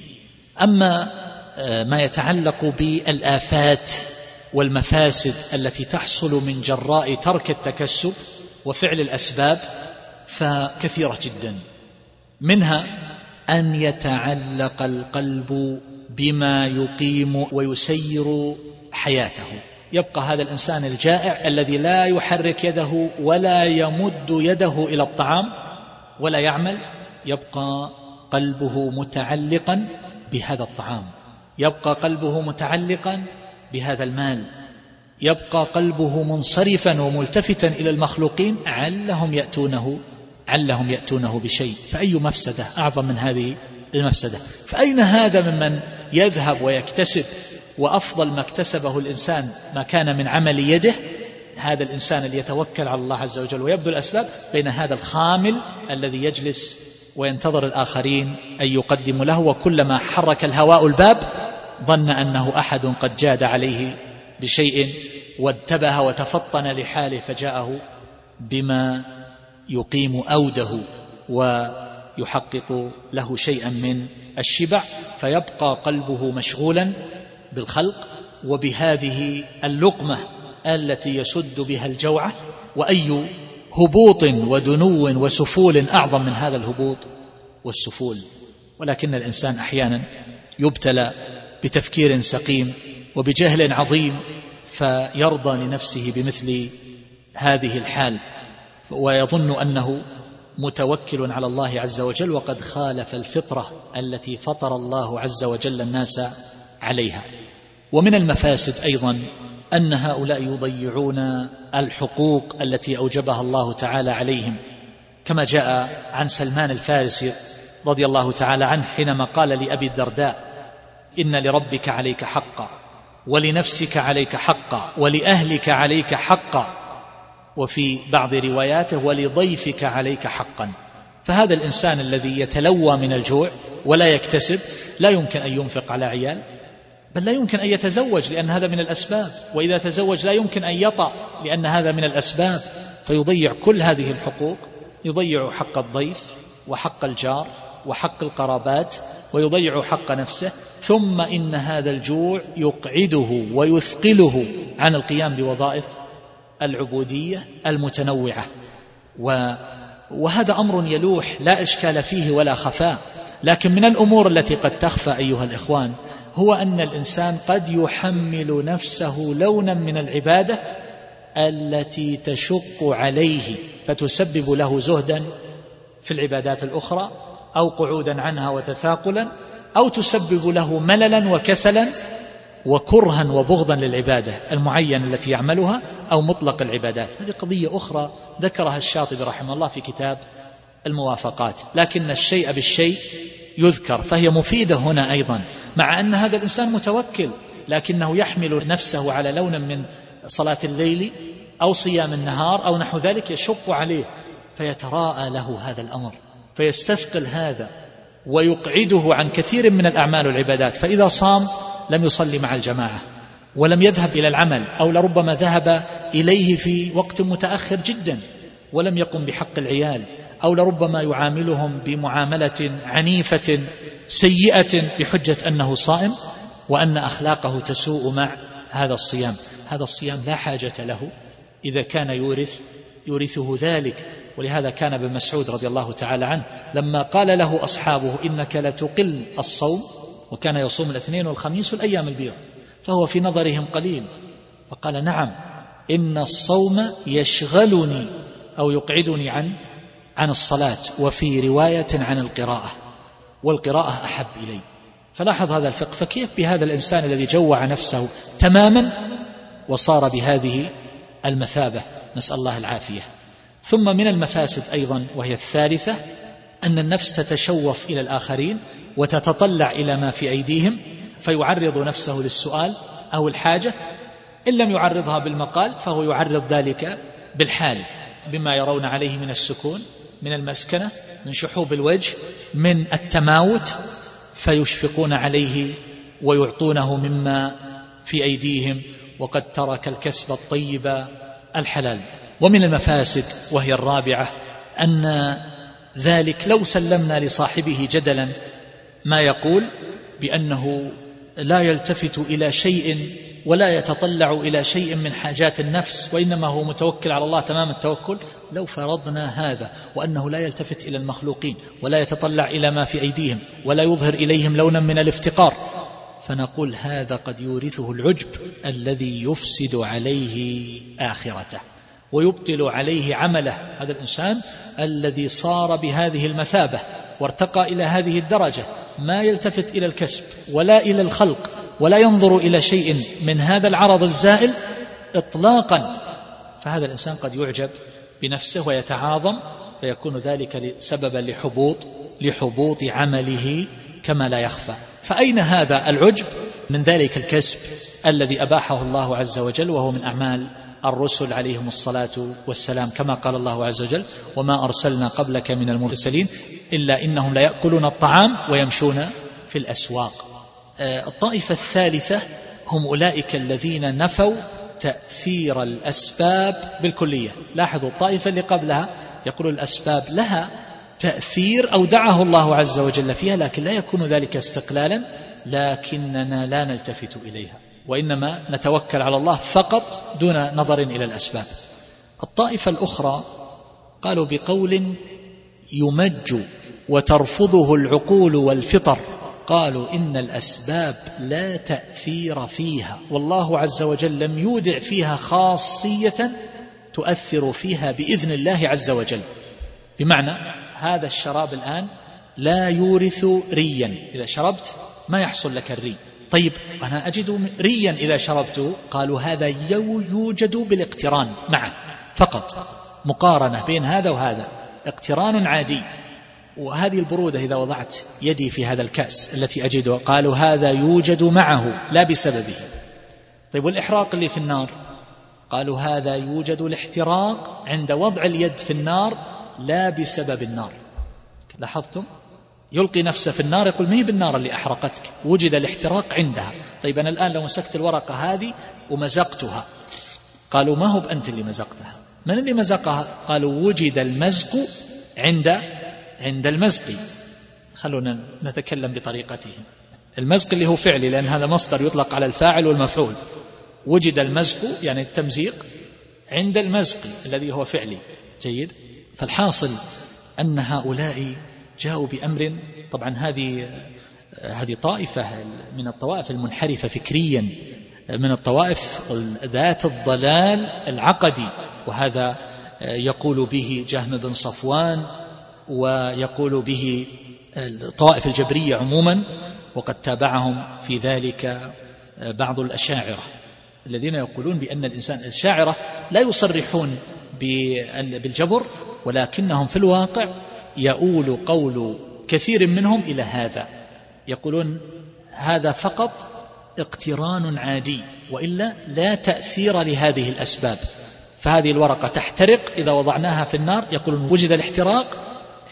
أما آه، ما يتعلق بالآفات والمفاسد التي تحصل من جراء ترك التكسب وفعل الأسباب فكثيرة جدا. منها أن يتعلق القلب بما يقيم ويسير حياته. يبقى هذا الإنسان الجائع الذي لا يحرك يده ولا يمد يده إلى الطعام ولا يعمل يبقى قلبه متعلقا بهذا الطعام. يبقى قلبه متعلقا بهذا المال. يبقى قلبه منصرفا وملتفتا إلى المخلوقين علهم يأتونه علهم يأتونه بشيء. فأي مفسدة أعظم من هذه المفسدة؟ فأين هذا ممن يذهب ويكتسب؟ وأفضل ما اكتسبه الإنسان ما كان من عمل يده هذا الإنسان اللي يتوكل على الله عز وجل ويبذل الأسباب بين هذا الخامل الذي يجلس وينتظر الآخرين أن يقدموا له وكلما حرك الهواء الباب ظن أنه أحد قد جاد عليه بشيء وانتبه وتفطن لحاله فجاءه بما يقيم أوده ويحقق له شيئا من الشبع فيبقى قلبه مشغولا بالخلق وبهذه اللقمة التي يسد بها الجوعة وأي هبوط ودنو وسفول أعظم من هذا الهبوط والسفول. ولكن الإنسان أحيانا يبتلى بتفكير سقيم وبجهل عظيم فيرضى لنفسه بمثل هذه الحال ويظن أنه متوكل على الله عز وجل وقد خالف الفطرة التي فطر الله عز وجل الناس عليها. ومن المفاسد أيضا أن هؤلاء يضيعون الحقوق التي أوجبها الله تعالى عليهم. كما جاء عن سلمان الفارسي رضي الله تعالى عنه حينما قال لأبي الدرداء إن لربك عليك حقا ولنفسك عليك حقا ولأهلك عليك حقا وفي بعض رواياته ولضيفك عليك حقا. فهذا الإنسان الذي يتلوى من الجوع ولا يكتسب لا يمكن أن ينفق على عيال بل لا يمكن أن يتزوج لأن هذا من الأسباب. وإذا تزوج لا يمكن أن يطأ لأن هذا من الأسباب. فيضيع كل هذه الحقوق يضيع حق الضيف وحق الجار وحق القرابات ويضيع حق نفسه ثم إن هذا الجوع يقعده ويثقله عن القيام بوظائف العبودية المتنوعة. وهذا أمر يلوح لا إشكال فيه ولا خفاء. لكن من الأمور التي قد تخفى أيها الإخوان هو أن الإنسان قد يحمل نفسه لونا من العبادة التي تشق عليه فتسبب له زهدا في العبادات الأخرى أو قعودا عنها وتثاقلا أو تسبب له مللا وكسلا وكرها وبغضا للعبادة المعينة التي يعملها أو مطلق العبادات. هذه قضية أخرى ذكرها الشاطبي رحمه الله في كتاب الموافقات. لكن الشيء بالشيء يذكر فهي مفيدة هنا أيضا مع أن هذا الإنسان متوكل لكنه يحمل نفسه على لون من صلاة الليل أو صيام النهار أو نحو ذلك يشق عليه فيتراءى له هذا الأمر. فيستثقل هذا ويقعده عن كثير من الأعمال والعبادات. فإذا صام لم يصلي مع الجماعة ولم يذهب إلى العمل أو لربما ذهب إليه في وقت متأخر جدا ولم يقم بحق العيال أو لربما يعاملهم بمعاملة عنيفة سيئة بحجة أنه صائم وأن أخلاقه تسوء مع هذا الصيام. هذا الصيام لا حاجة له. إذا كان يورث يورثه ذلك. ولهذا كان ابن مسعود رضي الله تعالى عنه لما قال له أصحابه إنك لتقل الصوم وكان يصوم الاثنين والخميس والأيام البيض فهو في نظرهم قليل فقال نعم إن الصوم يشغلني أو يقعدني عن عن الصلاة وفي رواية عن القراءة والقراءة أحب إلي فلاحظ هذا الفقه فكيف بهذا الإنسان الذي جوع نفسه تماما وصار بهذه المثابة نسأل الله العافية ثم من المفاسد أيضا وهي الثالثة أن النفس تتشوف إلى الآخرين وتتطلع إلى ما في أيديهم فيعرض نفسه للسؤال أو الحاجة إن لم يعرضها بالمقال فهو يعرض ذلك بالحال بما يرون عليه من السكون من المسكنة من شحوب الوجه من التماوت فيشفقون عليه ويعطونه مما في أيديهم وقد ترك الكسب الطيب الحلال. ومن المفاسد وهي الرابعة أن ذلك لو سلمنا لصاحبه جدلا ما يقول بأنه لا يلتفت إلى شيء ولا يتطلع إلى شيء من حاجات النفس وإنما هو متوكل على الله تمام التوكل لو فرضنا هذا وأنه لا يلتفت إلى المخلوقين ولا يتطلع إلى ما في أيديهم ولا يظهر إليهم لونا من الافتقار فنقول هذا قد يورثه العجب الذي يفسد عليه آخرته ويبطل عليه عمله. هذا الإنسان الذي صار بهذه المثابة وارتقى إلى هذه الدرجة ما يلتفت إلى الكسب ولا إلى الخلق ولا ينظر إلى شيء من هذا العرض الزائل إطلاقا. فهذا الإنسان قد يعجب بنفسه ويتعاظم فيكون ذلك سببا لحبوط لحبوط عمله كما لا يخفى. فأين هذا العجب؟ من ذلك الكسب الذي أباحه الله عز وجل وهو من أعمال الرسل عليهم الصلاة والسلام كما قال الله عز وجل وما أرسلنا قبلك من المرسلين إلا إنهم ليأكلون الطعام ويمشون في الأسواق. آه، الطائفة الثالثة هم أولئك الذين نفوا تأثير الأسباب بالكلية. لاحظوا الطائفة اللي قبلها يقول الأسباب لها تأثير أودعه الله عز وجل فيها لكن لا يكون ذلك استقلالا لكننا لا نلتفت إليها. وإنما نتوكل على الله فقط دون نظر إلى الأسباب. الطائفة الأخرى قالوا بقول يمج وترفضه العقول والفطر. قالوا إن الأسباب لا تأثير فيها والله عز وجل لم يودع فيها خاصية تؤثر فيها بإذن الله عز وجل. بمعنى هذا الشراب الآن لا يورث ريا. إذا شربت ما يحصل لك الري. طيب أنا أجد ريا إذا شربته قالوا هذا يوجد بالاقتران معه. فقط مقارنة بين هذا وهذا. اقتران عادي. وهذه البرودة إذا وضعت يدي في هذا الكأس التي أجدها قالوا هذا يوجد معه لا بسببه. طيب والإحراق اللي في النار؟ قالوا هذا يوجد الاحتراق عند وضع اليد في النار لا بسبب النار. لاحظتم؟ يلقي نفسه في النار يقول ما هي بالنار اللي أحرقتك؟ وجد الاحتراق عندها. طيب أنا الآن لو مسكت الورقة هذه ومزقتها قالوا ما هو بأنت اللي مزقتها. من اللي مزقها؟ قالوا وجد المزق عند عند المزق. خلونا نتكلم بطريقته المزق اللي هو فعلي لأن هذا مصدر يطلق على الفاعل والمفعول. وجد المزق يعني التمزيق عند المزق الذي هو فعلي. جيد؟ فالحاصل أن هؤلاء جاءوا بأمر طبعا هذه هذه طائفة من الطوائف المنحرفة فكريا من الطوائف ذات الضلال العقدي وهذا يقول به جهم بن صفوان ويقول به الطوائف الجبرية عموما وقد تابعهم في ذلك بعض الأشاعرة الذين يقولون بأن الإنسان الشاعرة لا يصرحون بالجبر ولكنهم في الواقع يؤول قول كثير منهم إلى هذا. يقولون هذا فقط اقتران عادي وإلا لا تأثير لهذه الأسباب. فهذه الورقة تحترق إذا وضعناها في النار. يقولون وجد الاحتراق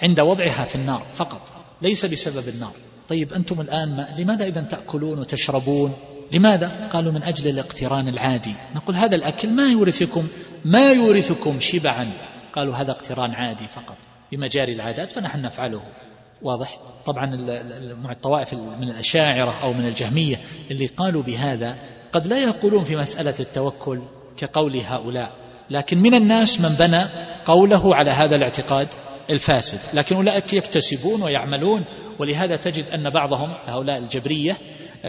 عند وضعها في النار فقط ليس بسبب النار. طيب أنتم الآن ما لماذا إذا تأكلون وتشربون؟ لماذا؟ قالوا من أجل الاقتران العادي. نقول هذا الأكل ما يورثكم ما يورثكم شبعا. قالوا هذا اقتران عادي فقط. بمجاري العادات فنحن نفعله. واضح؟ طبعا الطوائف من الأشاعرة أو من الجهمية اللي قالوا بهذا قد لا يقولون في مسألة التوكل كقول هؤلاء لكن من الناس من بنى قوله على هذا الاعتقاد الفاسد لكن أولئك يكتسبون ويعملون ولهذا تجد أن بعضهم هؤلاء الجبرية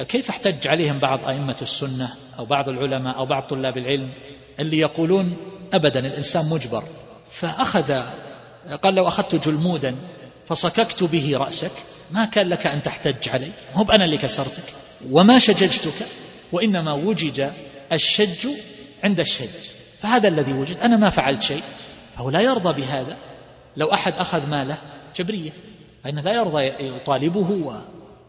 كيف احتج عليهم بعض أئمة السنة أو بعض العلماء أو بعض طلاب العلم اللي يقولون أبدا الإنسان مجبر فأخذ قال لو أخذت جلمودا فصككت به رأسك ما كان لك أن تحتج علي هو أنا اللي كسرتك وما شججتك وإنما وجد الشج عند الشج فهذا الذي وجد أنا ما فعلت شيء فهو لا يرضى بهذا لو أحد أخذ ماله جبرية فإنه لا يرضى يطالبه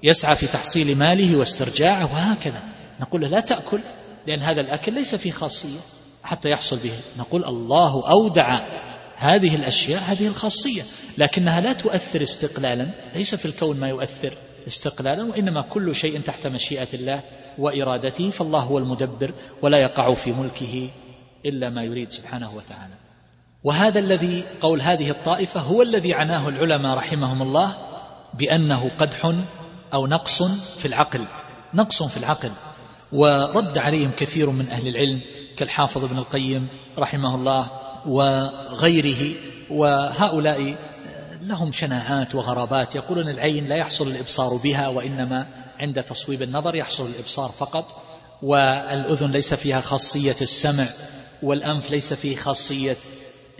ويسعى في تحصيل ماله واسترجاعه وهكذا نقول له لا تأكل لأن هذا الأكل ليس فيه خاصية حتى يحصل به نقول الله أودع هذه الأشياء هذه الخاصية. لكنها لا تؤثر استقلالا ليس في الكون ما يؤثر استقلالا وإنما كل شيء تحت مشيئة الله وإرادته فالله هو المدبر ولا يقع في ملكه إلا ما يريد سبحانه وتعالى. وهذا الذي قول هذه الطائفة هو الذي عناه العلماء رحمهم الله بأنه قدح أو نقص في العقل. نقص في العقل. ورد عليهم كثير من أهل العلم كالحافظ ابن القيم رحمه الله وغيره وهؤلاء لهم شناعات وغرابات. يقولون العين لا يحصل الإبصار بها وإنما عند تصويب النظر يحصل الإبصار فقط. والأذن ليس فيها خاصية السمع والأنف ليس فيه خاصية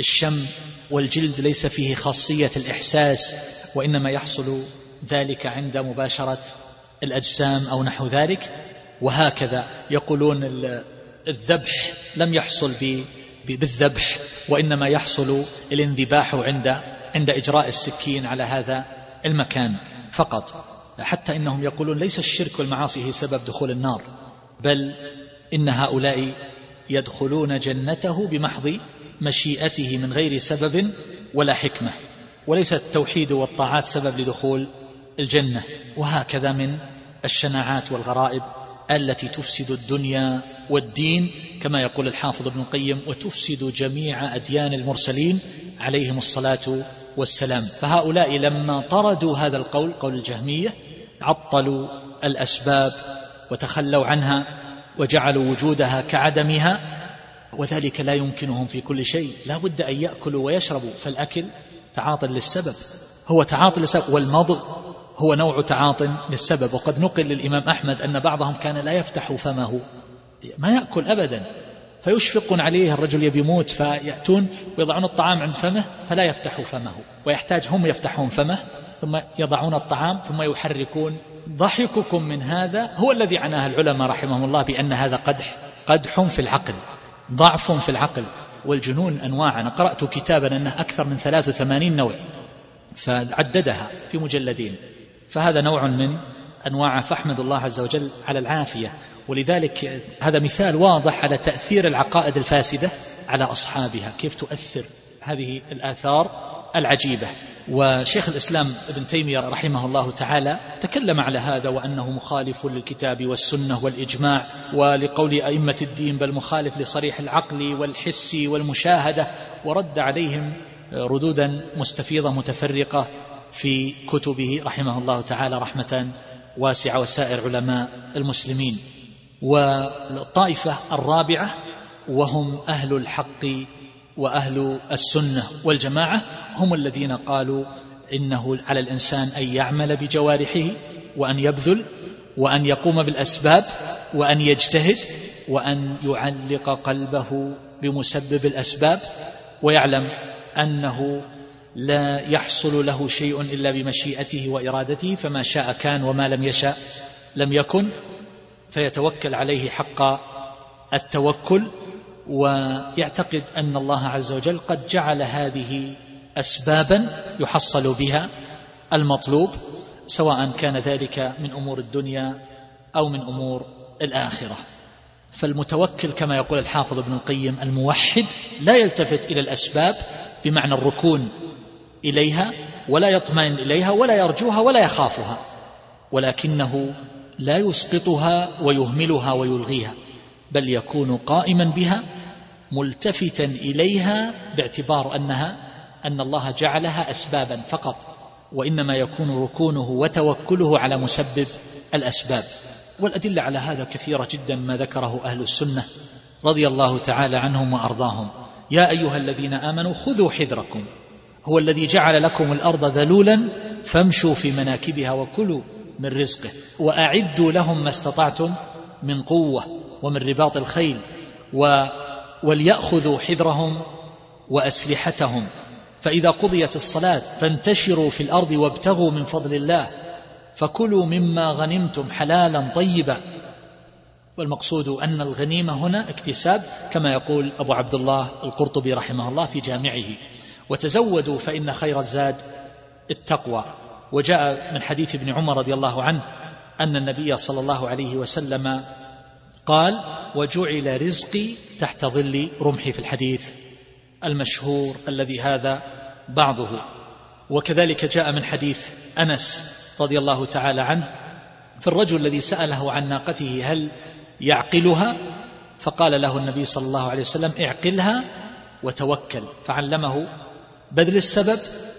الشم والجلد ليس فيه خاصية الإحساس وإنما يحصل ذلك عند مباشرة الأجسام أو نحو ذلك. وهكذا يقولون الذبح لم يحصل بالذبح وإنما يحصل الانذباح عند عند إجراء السكين على هذا المكان فقط. حتى إنهم يقولون ليس الشرك والمعاصي هي سبب دخول النار بل إن هؤلاء يدخلون جنته بمحض مشيئته من غير سبب ولا حكمة وليس التوحيد والطاعات سبب لدخول الجنة. وهكذا من الشناعات والغرائب التي تفسد الدنيا والدين كما يقول الحافظ ابن القيم وتفسد جميع أديان المرسلين عليهم الصلاة والسلام. فهؤلاء لما طردوا هذا القول قول الجهمية عطلوا الأسباب وتخلوا عنها وجعلوا وجودها كعدمها وذلك لا يمكنهم في كل شيء. لا بد أن يأكلوا ويشربوا فالأكل تعاطى للسبب. هو تعاطي للسبب والمضغ هو نوع تعاط للسبب. وقد نقل للإمام أحمد أن بعضهم كان لا يفتح فمه. ما يأكل أبدا. فيشفقون عليه الرجل يبي يموت فيأتون ويضعون الطعام عند فمه فلا يفتح فمه. ويحتاج هم يفتحون فمه ثم يضعون الطعام ثم يحركون. ضحككم من هذا. هو الذي عناه العلماء رحمهم الله بأن هذا قدح قدح في العقل ضعف في العقل. والجنون أنواع أنا قرأت كتابا أنه أكثر من 83 نوع فعددها في مجلدين. فهذا نوع من أنواع فأحمد الله عز وجل على العافية. ولذلك هذا مثال واضح على تأثير العقائد الفاسدة على أصحابها. كيف تؤثر هذه الآثار العجيبة. وشيخ الإسلام ابن تيمية رحمه الله تعالى تكلم على هذا وأنه مخالف للكتاب والسنة والإجماع ولقول أئمة الدين بل مخالف لصريح العقل والحس والمشاهدة ورد عليهم ردودا مستفيضة متفرقة في كتبه رحمه الله تعالى رحمة واسعة وسائر علماء المسلمين والطائفة الرابعة وهم أهل الحق وأهل السنة والجماعة هم الذين قالوا إنه على الإنسان أن يعمل بجوارحه وأن يبذل وأن يقوم بالأسباب وأن يجتهد وأن يعلق قلبه بمسبب الأسباب ويعلم أنه لا يحصل له شيء إلا بمشيئته وإرادته فما شاء كان وما لم يشاء لم يكن فيتوكل عليه حق التوكل. ويعتقد أن الله عز وجل قد جعل هذه أسبابا يحصل بها المطلوب سواء كان ذلك من أمور الدنيا أو من أمور الآخرة. فالمتوكل كما يقول الحافظ ابن القيم الموحد لا يلتفت إلى الأسباب بمعنى الركون إليها ولا يطمئن إليها ولا يرجوها ولا يخافها ولكنه لا يسقطها ويهملها ويلغيها بل يكون قائما بها ملتفتا إليها باعتبار أنها أن الله جعلها أسبابا فقط وإنما يكون ركونه وتوكله على مسبب الأسباب. والأدلة على هذا كثيرة جدا ما ذكره أهل السنة رضي الله تعالى عنهم وأرضاهم. يا أيها الذين آمنوا خذوا حذركم. هو الذي جعل لكم الأرض ذلولا فامشوا في مناكبها وكلوا من رزقه وأعدوا لهم ما استطعتم من قوة ومن رباط الخيل و وليأخذوا حذرهم وأسلحتهم. فإذا قضيت الصلاة فانتشروا في الأرض وابتغوا من فضل الله فكلوا مما غنمتم حلالا طيبا. والمقصود أن الغنيمة هنا اكتساب كما يقول أبو عبد الله القرطبي رحمه الله في جامعه. وتزودوا فإن خير الزاد التقوى. وجاء من حديث ابن عمر رضي الله عنه أن النبي صلى الله عليه وسلم قال وجعل رزقي تحت ظل رمحي. في الحديث المشهور الذي هذا بعضه. وكذلك جاء من حديث أنس رضي الله تعالى عنه في الرجل الذي سأله عن ناقته هل يعقلها؟ فقال له النبي صلى الله عليه وسلم اعقلها وتوكل. فعلمه بذل السبب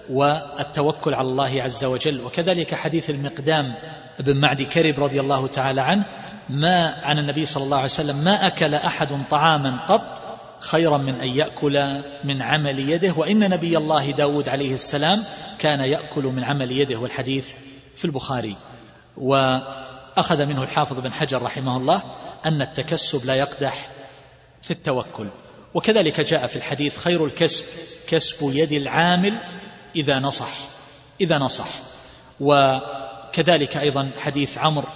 والتوكل على الله عز وجل. وكذلك حديث المقدام بن معد كرب رضي الله تعالى عنه ما عن النبي صلى الله عليه وسلم ما أكل أحد طعاما قط خيرا من أن يأكل من عمل يده. وإن نبي الله داود عليه السلام كان يأكل من عمل يده. والحديث في البخاري. وأخذ منه الحافظ بن حجر رحمه الله أن التكسب لا يقدح في التوكل. وكذلك جاء في الحديث خير الكسب كسب يد العامل إذا نصح إذا نصح. وكذلك أيضا حديث عمرو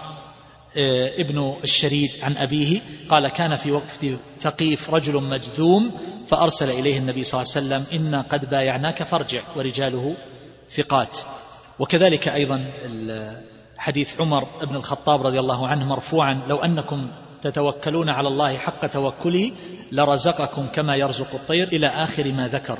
آه، ابن الشريد عن أبيه قال كان في وقت ثقيف رجل مجذوم فأرسل إليه النبي صلى الله عليه وسلم إنا قد بايعناك فارجع ورجاله ثقات. وكذلك أيضا حديث عمر بن الخطاب رضي الله عنه مرفوعا لو أنكم تتوكلون على الله حق توكله لرزقكم كما يرزق الطير إلى آخر ما ذكر.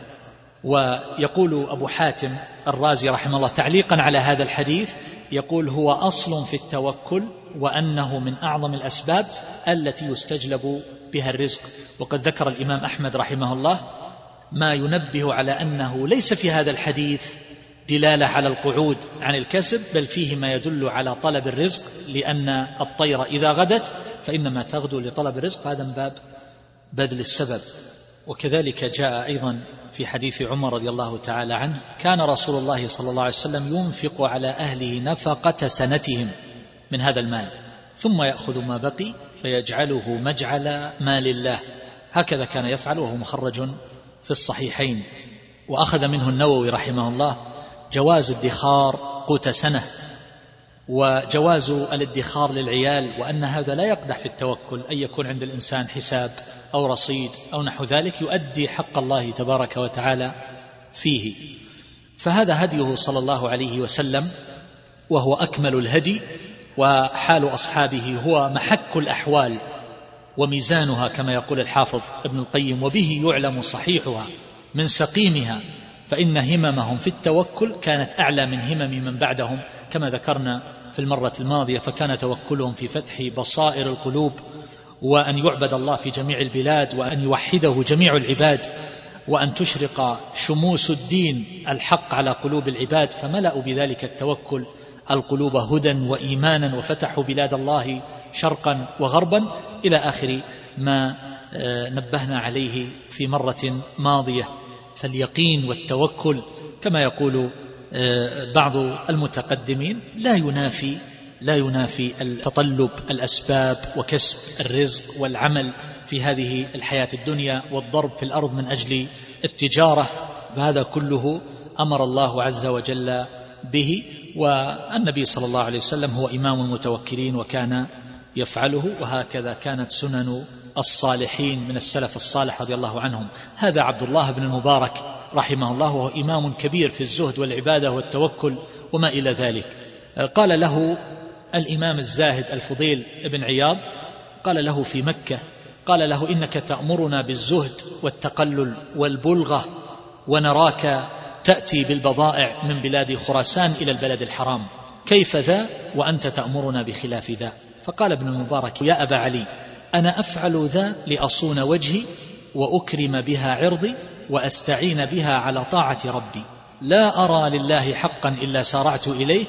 ويقول أبو حاتم الرازي رحمه الله تعليقا على هذا الحديث يقول هو أصل في التوكل وأنه من أعظم الأسباب التي يستجلب بها الرزق. وقد ذكر الإمام أحمد رحمه الله ما ينبه على أنه ليس في هذا الحديث دلالة على القعود عن الكسب بل فيه ما يدل على طلب الرزق لأن الطير إذا غدت فإنما تغدو لطلب الرزق هذا من باب بذل السبب. وكذلك جاء أيضا في حديث عمر رضي الله تعالى عنه كان رسول الله صلى الله عليه وسلم ينفق على أهله نفقة سنتهم من هذا المال ثم يأخذ ما بقي فيجعله مجعل مال الله. هكذا كان يفعل وهو مخرج في الصحيحين. وأخذ منه النووي رحمه الله جواز ادخار قوت سنة وجواز الادخار للعيال وأن هذا لا يقدح في التوكل أن يكون عند الإنسان حساب أو رصيد أو نحو ذلك يؤدي حق الله تبارك وتعالى فيه. فهذا هديه صلى الله عليه وسلم وهو أكمل الهدي وحال أصحابه هو محك الأحوال وميزانها كما يقول الحافظ ابن القيم وبه يعلم صحيحها من سقيمها. فإن هممهم في التوكل كانت أعلى من همم من بعدهم كما ذكرنا في المرة الماضية فكان توكلهم في فتح بصائر القلوب وأن يعبد الله في جميع البلاد وأن يوحده جميع العباد وأن تشرق شموس الدين الحق على قلوب العباد فملأوا بذلك التوكل القلوب هدى وإيمانا وفتحوا بلاد الله شرقا وغربا إلى آخر ما آه، نبهنا عليه في مرة ماضية. فاليقين والتوكل كما يقول آه، بعض المتقدمين لا ينافي لا ينافي التطلب الأسباب وكسب الرزق والعمل في هذه الحياة الدنيا والضرب في الأرض من أجل التجارة. فهذا كله أمر الله عز وجل به والنبي صلى الله عليه وسلم هو إمام المتوكلين وكان يفعله وهكذا كانت سنن الصالحين من السلف الصالح رضي الله عنهم. هذا عبد الله بن المبارك رحمه الله وهو إمام كبير في الزهد والعبادة والتوكل وما إلى ذلك. قال له الإمام الزاهد الفضيل بن عياض قال له في مكة قال له إنك تأمرنا بالزهد والتقلل والبلغة ونراك تأتي بالبضائع من بلاد خراسان إلى البلد الحرام. كيف ذا وأنت تأمرنا بخلاف ذا؟ فقال ابن المبارك يا أبا علي أنا أفعل ذا لأصون وجهي وأكرم بها عرضي وأستعين بها على طاعة ربي. لا أرى لله حقا إلا سارعت إليه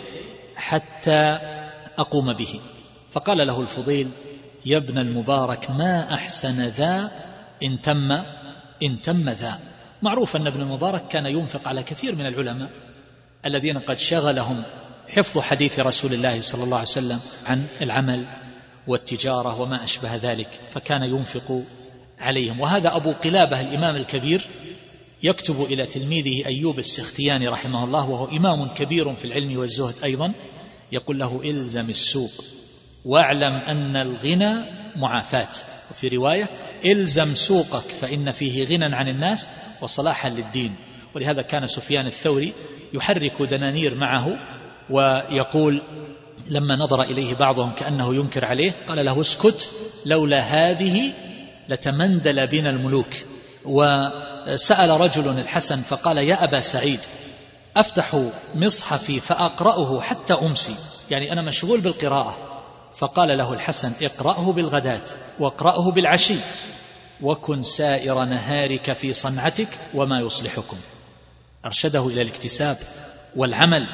حتى أقوم به. فقال له الفضيل يا ابن المبارك ما أحسن ذا إن تم إن تم ذا؟ معروف أن ابن المبارك كان ينفق على كثير من العلماء الذين قد شغلهم حفظ حديث رسول الله صلى الله عليه وسلم عن العمل. والتجارة وما أشبه ذلك فكان ينفق عليهم. وهذا أبو قلابة الإمام الكبير يكتب إلى تلميذه أيوب السختياني رحمه الله وهو إمام كبير في العلم والزهد أيضا يقول له إلزم السوق واعلم أن الغنى معافاة. وفي رواية إلزم سوقك فإن فيه غنى عن الناس وصلاحا للدين. ولهذا كان سفيان الثوري يحرك دنانير معه ويقول لما نظر إليه بعضهم كأنه ينكر عليه قال له اسكت لولا هذه لتمندل بنا الملوك. وسأل رجل الحسن فقال يا أبا سعيد أفتح مصحفي فأقرأه حتى أمسي. يعني أنا مشغول بالقراءة. فقال له الحسن اقرأه بالغداة واقرأه بالعشي وكن سائر نهارك في صنعتك وما يصلحكم. أرشده إلى الاكتساب والعمل.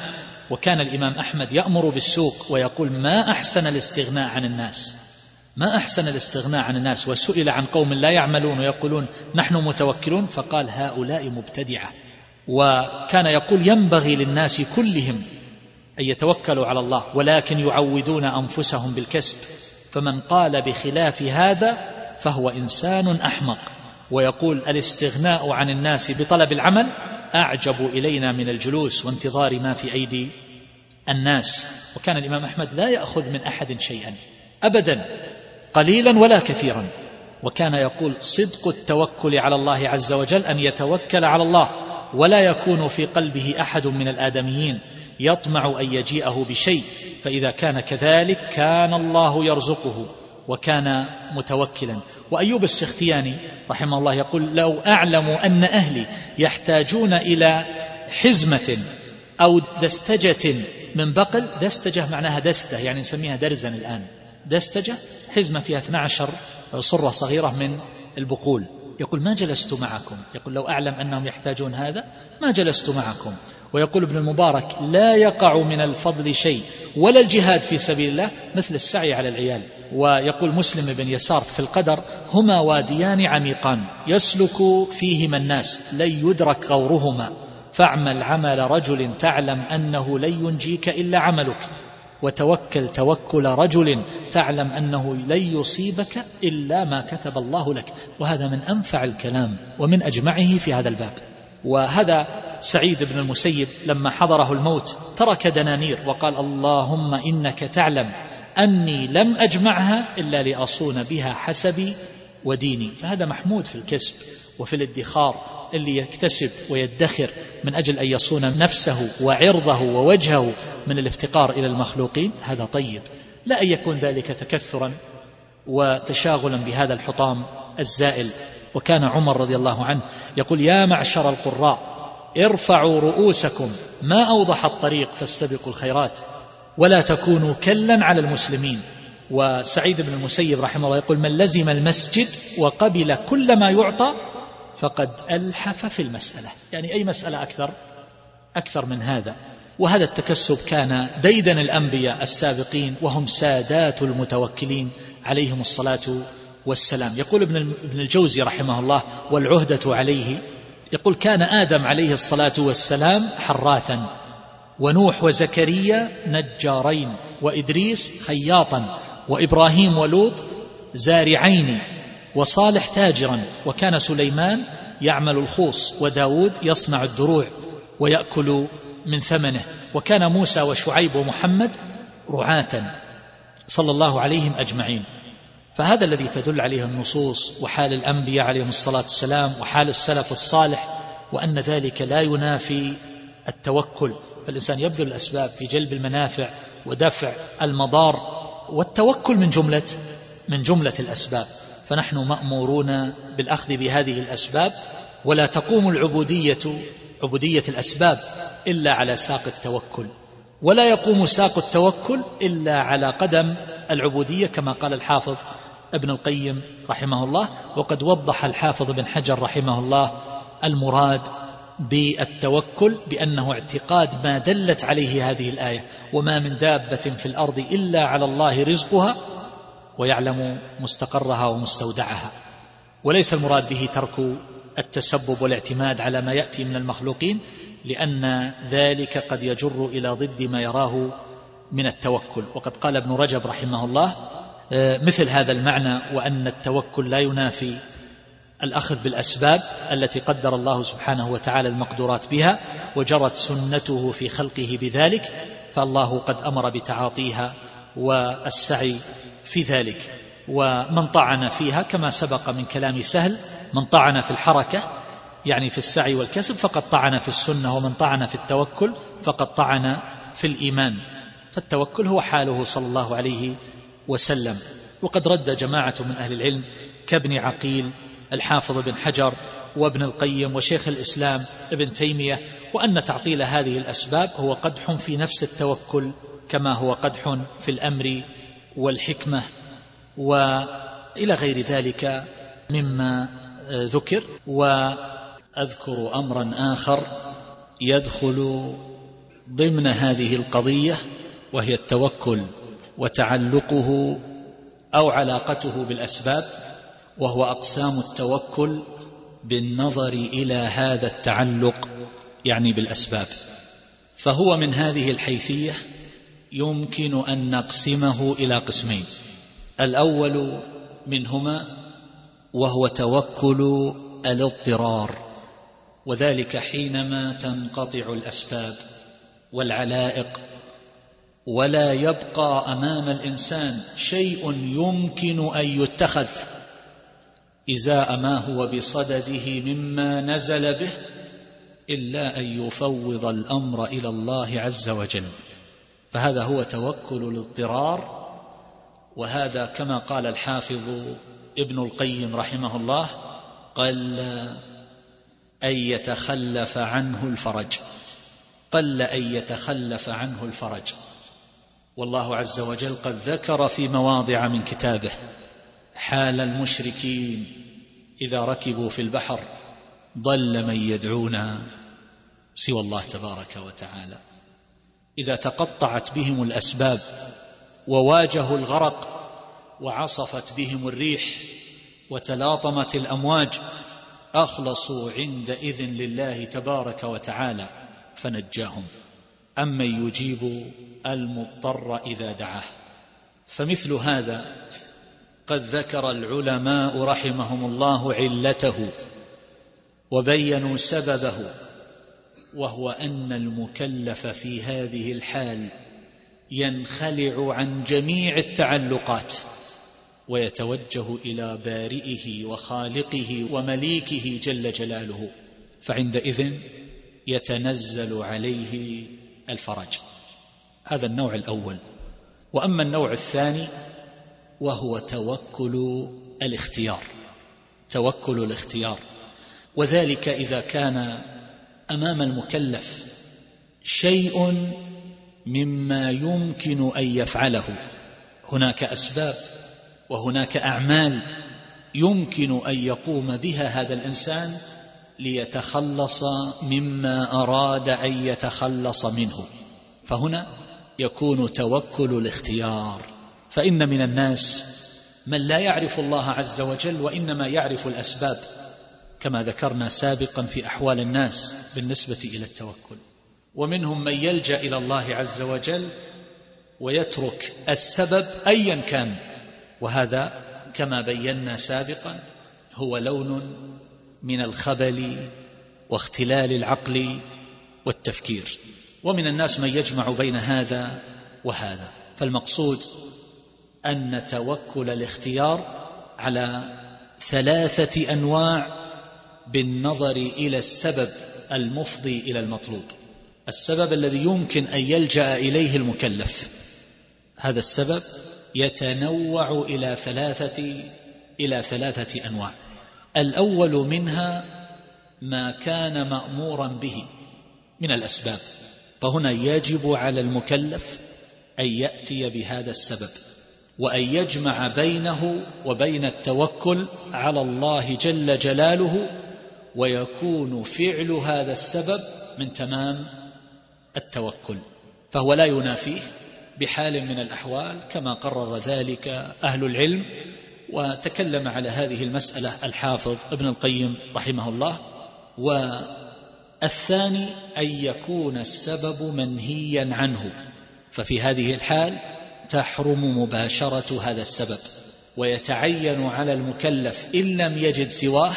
وكان الإمام أحمد يأمر بالسوق ويقول ما أحسن الاستغناء عن الناس؟ ما أحسن الاستغناء عن الناس؟ وسئل عن قوم لا يعملون ويقولون نحن متوكلون؟ فقال هؤلاء مبتدعة. وكان يقول ينبغي للناس كلهم أن يتوكلوا على الله ولكن يعودون أنفسهم بالكسب. فمن قال بخلاف هذا فهو إنسان أحمق. ويقول الاستغناء عن الناس بطلب العمل أعجب إلينا من الجلوس وانتظار ما في أيدي الناس. وكان الإمام أحمد لا يأخذ من أحد شيئا أبدا قليلا ولا كثيرا. وكان يقول صدق التوكل على الله عز وجل أن يتوكل على الله ولا يكون في قلبه أحد من الآدميين يطمع أن يجيئه بشيء فإذا كان كذلك كان الله يرزقه. وكان متوكلا. وأيوب السختياني رحمه الله يقول لو أعلم أن أهلي يحتاجون إلى حزمة أو دستجة من بقل دستجة معناها دستة يعني نسميها درزا الآن. دستجة حزمة فيها 12 صرة صغيرة من البقول. يقول ما جلست معكم؟ يقول لو أعلم أنهم يحتاجون هذا ما جلست معكم؟ ويقول ابن المبارك لا يقع من الفضل شيء ولا الجهاد في سبيل الله مثل السعي على العيال. ويقول مسلم بن يسار في القدر هما واديان عميقان يسلك فيهما الناس لن يدرك غورهما. فاعمل عمل رجل تعلم أنه لن ينجيك إلا عملك. وتوكل توكل رجل تعلم أنه لن يصيبك إلا ما كتب الله لك. وهذا من أنفع الكلام ومن أجمعه في هذا الباب. وهذا سعيد بن المسيب لما حضره الموت ترك دنانير وقال اللهم إنك تعلم أني لم أجمعها إلا لأصون بها حسبي وديني. فهذا محمود في الكسب وفي الادخار اللي يكتسب ويدخر من أجل أن يصون نفسه وعرضه ووجهه من الافتقار إلى المخلوقين. هذا طيب. لا أن يكون ذلك تكثرا وتشاغلا بهذا الحطام الزائل. وكان عمر رضي الله عنه يقول يا معشر القراء ارفعوا رؤوسكم ما أوضح الطريق فاستبقوا الخيرات. ولا تكونوا كلا على المسلمين. وسعيد بن المسيب رحمه الله يقول من لزم المسجد وقبل كل ما يعطى فقد ألحف في المسألة. يعني أي مسألة أكثر؟ أكثر من هذا. وهذا التكسب كان ديدن الأنبياء السابقين وهم سادات المتوكلين عليهم الصلاة والسلام. يقول ابن الجوزي رحمه الله والعهدة عليه يقول كان آدم عليه الصلاة والسلام حراثا ونوح وزكريا نجارين وإدريس خياطا وإبراهيم ولوط زارعين وصالح تاجرا وكان سليمان يعمل الخوص وداود يصنع الدروع ويأكل من ثمنه وكان موسى وشعيب ومحمد رعاة صلى الله عليهم أجمعين. فهذا الذي تدل عليه النصوص وحال الأنبياء عليهم الصلاة والسلام وحال السلف الصالح وأن ذلك لا ينافي التوكل فالإنسان يبذل الأسباب في جلب المنافع ودفع المضار والتوكل من جملة من جملة الأسباب. فنحن مأمورون بالأخذ بهذه الأسباب ولا تقوم العبودية عبودية الأسباب إلا على ساق التوكل. ولا يقوم ساق التوكل إلا على قدم العبودية كما قال الحافظ ابن القيم رحمه الله. وقد وضح الحافظ بن حجر رحمه الله المراد بالتوكل بأنه اعتقاد ما دلت عليه هذه الآية وما من دابة في الأرض إلا على الله رزقها ويعلم مستقرها ومستودعها. وليس المراد به ترك التسبب والاعتماد على ما يأتي من المخلوقين لأن ذلك قد يجر إلى ضد ما يراه من التوكل. وقد قال ابن رجب رحمه الله آه، مثل هذا المعنى وأن التوكل لا ينافي الأخذ بالأسباب التي قدر الله سبحانه وتعالى المقدورات بها وجرت سنته في خلقه بذلك فالله قد أمر بتعاطيها والسعي في ذلك. ومن طعن فيها كما سبق من كلام سهل من طعن في الحركة يعني في السعي والكسب فقد طعن في السنة ومن طعن في التوكل فقد طعن في الإيمان. فالتوكل هو حاله صلى الله عليه وسلم. وقد رد جماعة من أهل العلم كابن عقيل الحافظ بن حجر وابن القيم وشيخ الإسلام ابن تيمية وأن تعطيل هذه الأسباب هو قدح في نفس التوكل كما هو قدح في الأمر والحكمة وإلى غير ذلك مما ذكر. وأذكر أمرا آخر يدخل ضمن هذه القضية وهي التوكل وتعلقه أو علاقته بالأسباب وهو أقسام التوكل بالنظر إلى هذا التعلق يعني بالأسباب. فهو من هذه الحيثية يمكن أن نقسمه إلى قسمين. الأول منهما وهو توكل الاضطرار وذلك حينما تنقطع الأسباب والعلائق ولا يبقى أمام الإنسان شيء يمكن أن يتخذ. إزاء ما هو بصدده مما نزل به إلا أن يفوض الأمر إلى الله عز وجل. فهذا هو توكل الاضطرار وهذا كما قال الحافظ ابن القيم رحمه الله قل أن يتخلف عنه الفرج قل أن يتخلف عنه الفرج. والله عز وجل قد ذكر في مواضع من كتابه حال المشركين إذا ركبوا في البحر ضل من يدعونا سوى الله تبارك وتعالى. إذا تقطعت بهم الأسباب وواجهوا الغرق وعصفت بهم الريح وتلاطمت الأمواج أخلصوا عندئذ لله تبارك وتعالى فنجاهم. أمن يجيب المضطر إذا دعاه. فمثل هذا قد ذكر العلماء رحمهم الله علته وبينوا سببه وهو أن المكلف في هذه الحال ينخلع عن جميع التعلقات ويتوجه إلى بارئه وخالقه ومليكه جل جلاله فعندئذ يتنزل عليه الفرج. هذا النوع الأول. وأما النوع الثاني وهو توكل الاختيار توكل الاختيار. وذلك إذا كان أمام المكلف شيء مما يمكن أن يفعله. هناك أسباب وهناك أعمال يمكن أن يقوم بها هذا الإنسان ليتخلص مما أراد أن يتخلص منه. فهنا يكون توكل الاختيار. فإن من الناس من لا يعرف الله عز وجل وإنما يعرف الأسباب كما ذكرنا سابقا في أحوال الناس بالنسبة إلى التوكل. ومنهم من يلجأ إلى الله عز وجل ويترك السبب أيا كان. وهذا كما بينا سابقا هو لون من الخبل واختلال العقل والتفكير. ومن الناس من يجمع بين هذا وهذا. فالمقصود أن توكل الاختيار على ثلاثة أنواع بالنظر إلى السبب المفضي إلى المطلوب. السبب الذي يمكن أن يلجأ إليه المكلف. هذا السبب يتنوع إلى ثلاثة إلى ثلاثة أنواع. الأول منها ما كان مأمورا به من الأسباب. فهنا يجب على المكلف أن يأتي بهذا السبب. وأن يجمع بينه وبين التوكل على الله جل جلاله ويكون فعل هذا السبب من تمام التوكل. فهو لا ينافيه بحال من الأحوال كما قرر ذلك أهل العلم وتكلم على هذه المسألة الحافظ ابن القيم رحمه الله. والثاني أن يكون السبب منهيا عنه. ففي هذه الحال تحرم مباشرة هذا السبب ويتعين على المكلف إن لم يجد سواه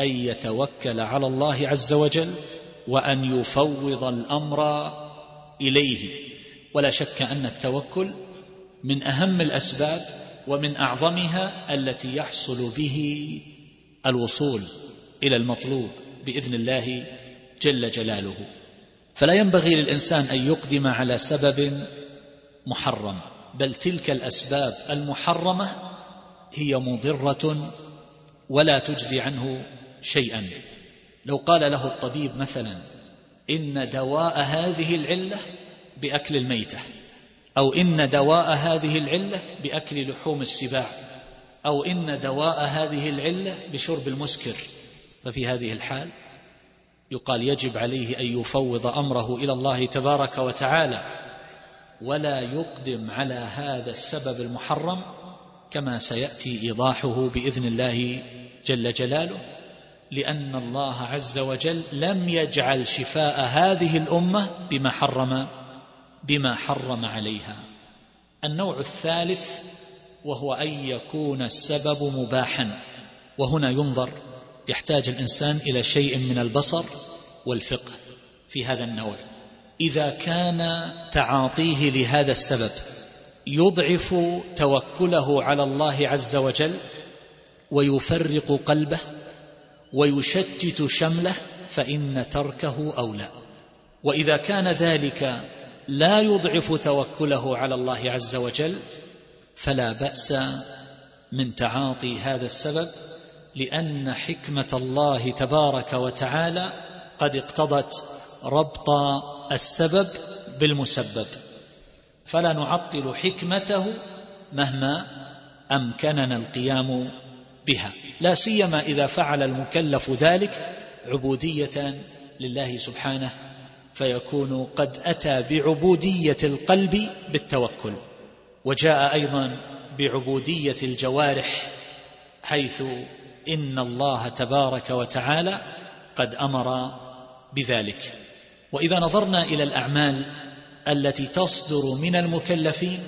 أن يتوكل على الله عز وجل وأن يفوض الأمر إليه. ولا شك أن التوكل من أهم الأسباب ومن أعظمها التي يحصل به الوصول إلى المطلوب بإذن الله جل جلاله. فلا ينبغي للإنسان أن يقدم على سبب محرم بل تلك الأسباب المحرمة هي مضرة ولا تجدي عنه شيئا. لو قال له الطبيب مثلا إن دواء هذه العلة بأكل الميتة أو إن دواء هذه العلة بأكل لحوم السباع أو إن دواء هذه العلة بشرب المسكر ففي هذه الحال يقال يجب عليه أن يفوض أمره إلى الله تبارك وتعالى ولا يقدم على هذا السبب المحرم كما سيأتي إيضاحه بإذن الله جل جلاله لأن الله عز وجل لم يجعل شفاء هذه الأمة بما حرم بما حرم عليها. النوع الثالث وهو أن يكون السبب مباحا وهنا ينظر يحتاج الإنسان إلى شيء من البصر والفقه في هذا النوع. إذا كان تعاطيه لهذا السبب يضعف توكله على الله عز وجل ويفرق قلبه ويشتت شمله فإن تركه أولى. وإذا كان ذلك لا يضعف توكله على الله عز وجل فلا بأس من تعاطي هذا السبب لأن حكمة الله تبارك وتعالى قد اقتضت ربط السبب بالمسبب. فلا نعطل حكمته مهما أمكننا القيام بها. لا سيما إذا فعل المكلف ذلك عبودية لله سبحانه فيكون قد أتى بعبودية القلب بالتوكل. وجاء أيضا بعبودية الجوارح حيث إن الله تبارك وتعالى قد أمر بذلك. وإذا نظرنا إلى الأعمال التي تصدر من المكلفين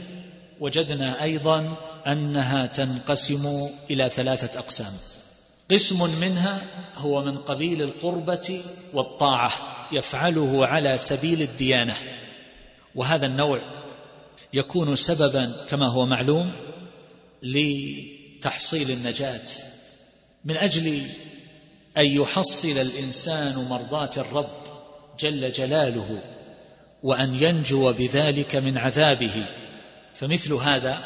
وجدنا أيضا أنها تنقسم إلى ثلاثة أقسام. قسم منها هو من قبيل القربة والطاعة يفعله على سبيل الديانة. وهذا النوع يكون سببا كما هو معلوم لتحصيل النجاة. من أجل أن يحصل الإنسان مرضاة الرب جل جلاله وأن ينجو بذلك من عذابه. فمثل هذا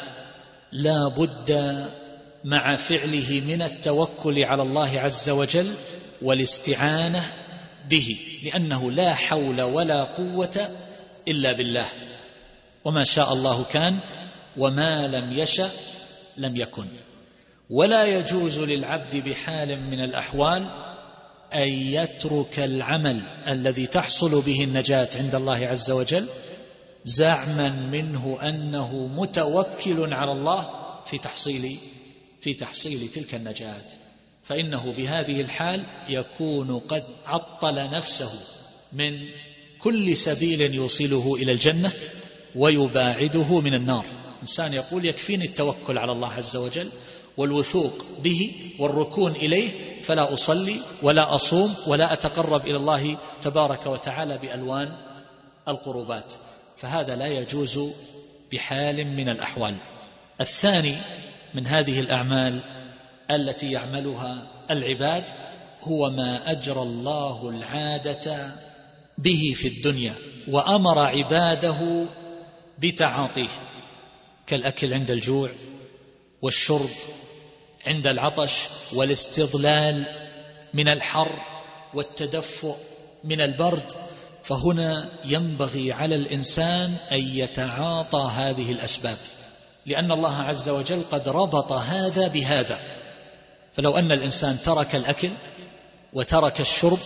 لا بد مع فعله من التوكل على الله عز وجل والاستعانة به لأنه لا حول ولا قوة إلا بالله. وما شاء الله كان وما لم يشأ لم يكن. ولا يجوز للعبد بحال من الأحوال أن يترك العمل الذي تحصل به النجاة عند الله عز وجل زعما منه أنه متوكل على الله في تحصيل في تحصيل تلك النجاة. فإنه بهذه الحال يكون قد عطل نفسه من كل سبيل يوصله إلى الجنة ويباعده من النار. إنسان يقول يكفيني التوكل على الله عز وجل والوثوق به والركون إليه فلا أصلي ولا أصوم ولا أتقرب إلى الله تبارك وتعالى بألوان القربات. فهذا لا يجوز بحال من الأحوال. الثاني من هذه الأعمال التي يعملها العباد هو ما أجرى الله العادة به في الدنيا وأمر عباده بتعاطيه كالأكل عند الجوع والشرب عند العطش والاستظلال من الحر والتدفؤ من البرد فهنا ينبغي على الإنسان أن يتعاطى هذه الأسباب لأن الله عز وجل قد ربط هذا بهذا. فلو أن الإنسان ترك الأكل وترك الشرب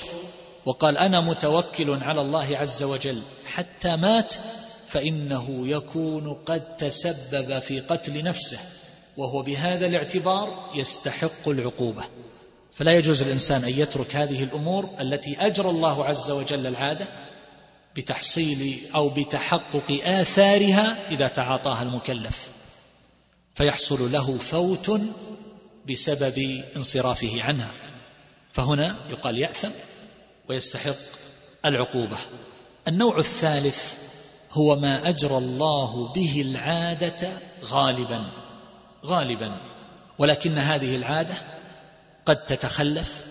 وقال أنا متوكل على الله عز وجل حتى مات فإنه يكون قد تسبب في قتل نفسه. وهو بهذا الاعتبار يستحق العقوبة. فلا يجوز الإنسان أن يترك هذه الأمور التي أجرى الله عز وجل العادة بتحصيل أو بتحقق آثارها إذا تعاطاها المكلف فيحصل له فوت بسبب انصرافه عنها. فهنا يقال يأثم ويستحق العقوبة. النوع الثالث هو ما أجرى الله به العادة غالبا. غالبا ولكن هذه العادة قد تتخلف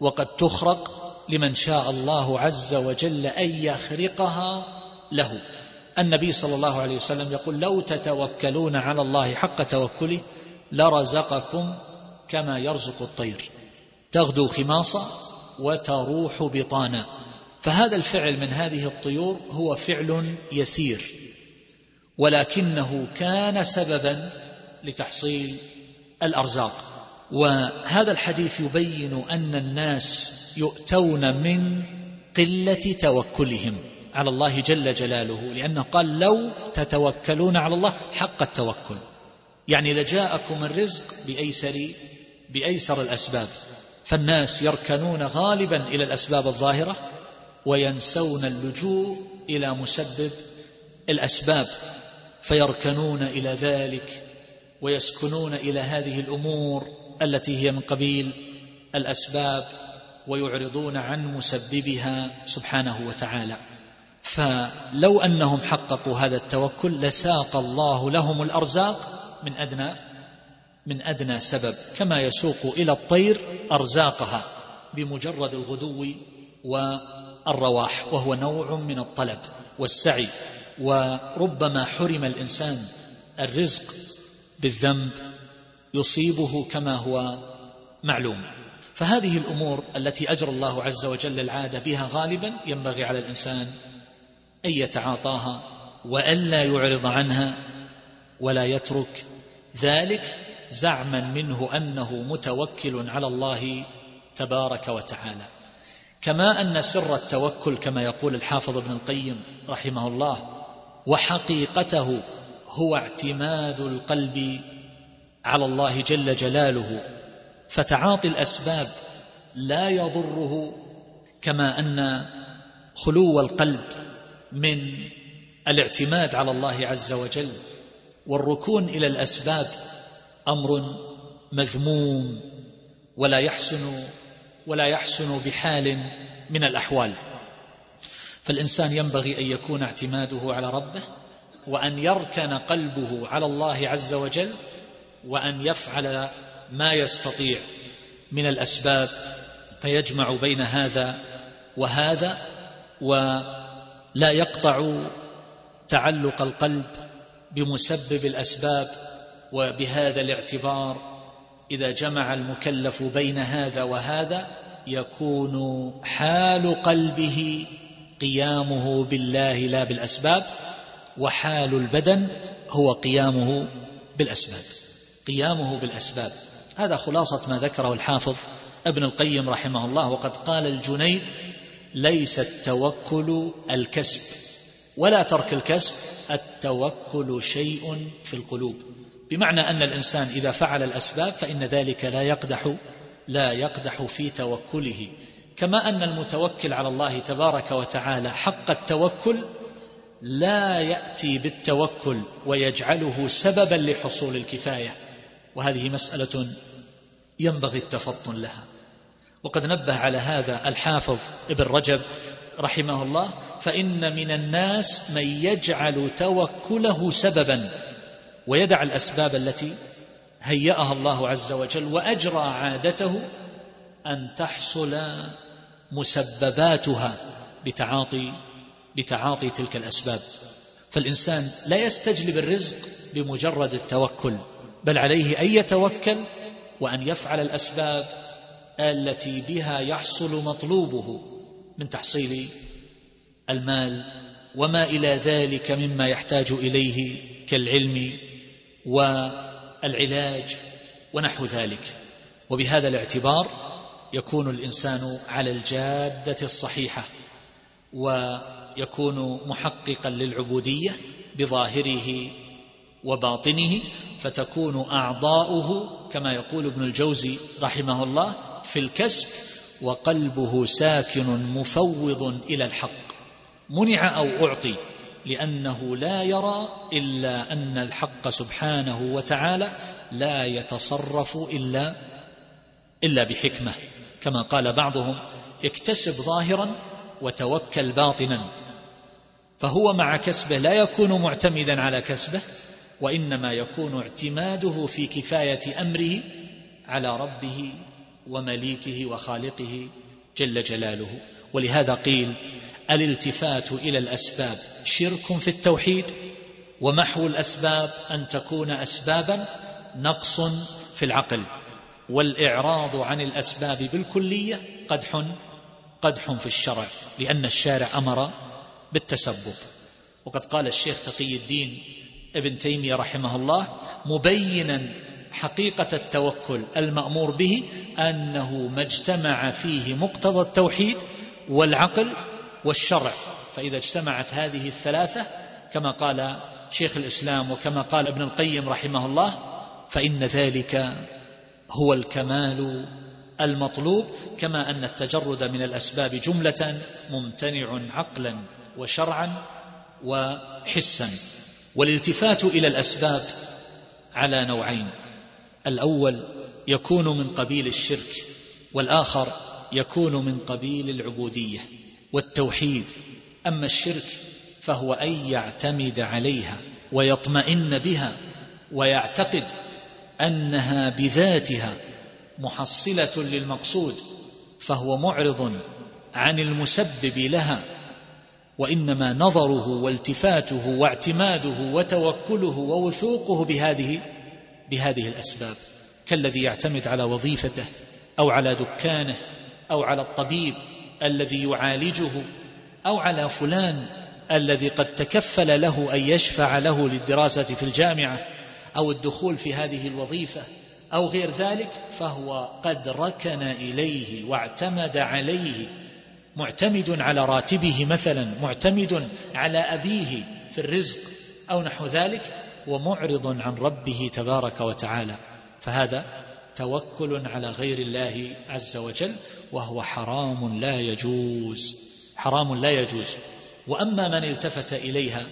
وقد تخرق لمن شاء الله عز وجل أن يخرقها له. النبي صلى الله عليه وسلم يقول لو تتوكلون على الله حق توكله لرزقكم كما يرزق الطير. تغدو خماصا وتروح بطانا. فهذا الفعل من هذه الطيور هو فعل يسير ولكنه كان سببا لتحصيل الأرزاق. وهذا الحديث يبين أن الناس يؤتون من قلة توكلهم على الله جل جلاله لأنه قال لو تتوكلون على الله حق التوكل. يعني لجاءكم الرزق بأيسر بأيسر الأسباب. فالناس يركنون غالبا إلى الأسباب الظاهرة وينسون اللجوء إلى مسبب الأسباب فيركنون إلى ذلك ويسكنون إلى هذه الأمور التي هي من قبيل الأسباب ويعرضون عن مسببها سبحانه وتعالى. فلو أنهم حققوا هذا التوكل لساق الله لهم الأرزاق من أدنى من أدنى سبب كما يسوق إلى الطير أرزاقها بمجرد الغدو والرواح وهو نوع من الطلب والسعي. وربما حرم الإنسان الرزق بالذنب يصيبه كما هو معلوم. فهذه الأمور التي اجرى الله عز وجل العادة بها غالبا ينبغي على الإنسان أن يتعاطاها والا يعرض عنها ولا يترك ذلك زعما منه أنه متوكل على الله تبارك وتعالى. كما أن سر التوكل كما يقول الحافظ ابن القيم رحمه الله وحقيقته هو اعتماد القلب على الله جل جلاله فتعاطي الأسباب لا يضره كما أن خلو القلب من الاعتماد على الله عز وجل والركون إلى الأسباب أمر مذموم ولا يحسن ولا يحسن بحال من الأحوال. فالإنسان ينبغي أن يكون اعتماده على ربه وأن يركن قلبه على الله عز وجل وأن يفعل ما يستطيع من الأسباب فيجمع بين هذا وهذا ولا يقطع تعلق القلب بمسبب الأسباب وبهذا الاعتبار إذا جمع المكلف بين هذا وهذا يكون حال قلبه قيامه بالله لا بالأسباب وحال البدن هو قيامه بالأسباب. قيامه بالأسباب. هذا خلاصة ما ذكره الحافظ ابن القيم رحمه الله وقد قال الجنيد ليس التوكل الكسب ولا ترك الكسب التوكل شيء في القلوب. بمعنى أن الإنسان إذا فعل الأسباب فإن ذلك لا يقدح لا يقدح في توكله. كما أن المتوكل على الله تبارك وتعالى حق التوكل لا يأتي بالتوكل ويجعله سببا لحصول الكفاية. وهذه مسألة ينبغي التفطن لها. وقد نبه على هذا الحافظ ابن رجب رحمه الله فإن من الناس من يجعل توكله سببا ويدع الأسباب التي هيأها الله عز وجل وأجرى عادته أن تحصل مسبباتها بتعاطي بتعاطي تلك الأسباب. فالإنسان لا يستجلب الرزق بمجرد التوكل بل عليه أن يتوكل وأن يفعل الأسباب التي بها يحصل مطلوبه من تحصيل المال وما إلى ذلك مما يحتاج إليه كالعلم والعلاج ونحو ذلك. وبهذا الاعتبار يكون الإنسان على الجادة الصحيحة ويكون محققا للعبودية بظاهره وباطنه فتكون أعضاؤه كما يقول ابن الجوزي رحمه الله في الكسب وقلبه ساكن مفوض إلى الحق. منع أو أعطي لأنه لا يرى إلا أن الحق سبحانه وتعالى لا يتصرف إلا إلا بحكمة. كما قال بعضهم اكتسب ظاهرا وتوكل باطنا. فهو مع كسبه لا يكون معتمدا على كسبه وإنما يكون اعتماده في كفاية أمره على ربه ومليكه وخالقه جل جلاله. ولهذا قيل الالتفات إلى الأسباب شرك في التوحيد ومحو الأسباب أن تكون أسبابا نقص في العقل والإعراض عن الأسباب بالكلية قدح قدح في الشرع لأن الشارع أمر بالتسبب. وقد قال الشيخ تقي الدين ابن تيمية رحمه الله مبينا حقيقة التوكل المأمور به أنه ما اجتمع فيه مقتضى التوحيد والعقل والشرع. فإذا اجتمعت هذه الثلاثة كما قال شيخ الإسلام وكما قال ابن القيم رحمه الله فإن ذلك هو الكمال المطلوب كما أن التجرد من الأسباب جملة ممتنع عقلا. وشرعا وحسا. والالتفات إلى الأسباب على نوعين. الأول يكون من قبيل الشرك والآخر يكون من قبيل العبودية والتوحيد. أما الشرك فهو أن يعتمد عليها ويطمئن بها ويعتقد أنها بذاتها محصلة للمقصود فهو معرض عن المسبب لها وإنما نظره والتفاته واعتماده وتوكله ووثوقه بهذه بهذه الأسباب. كالذي يعتمد على وظيفته أو على دكانه أو على الطبيب الذي يعالجه أو على فلان الذي قد تكفل له أن يشفع له للدراسة في الجامعة أو الدخول في هذه الوظيفة أو غير ذلك فهو قد ركن إليه واعتمد عليه معتمد على راتبه مثلا معتمد على أبيه في الرزق أو نحو ذلك ومعرض عن ربه تبارك وتعالى. فهذا توكل على غير الله عز وجل وهو حرام لا يجوز. حرام لا يجوز. وأما من التفت إليها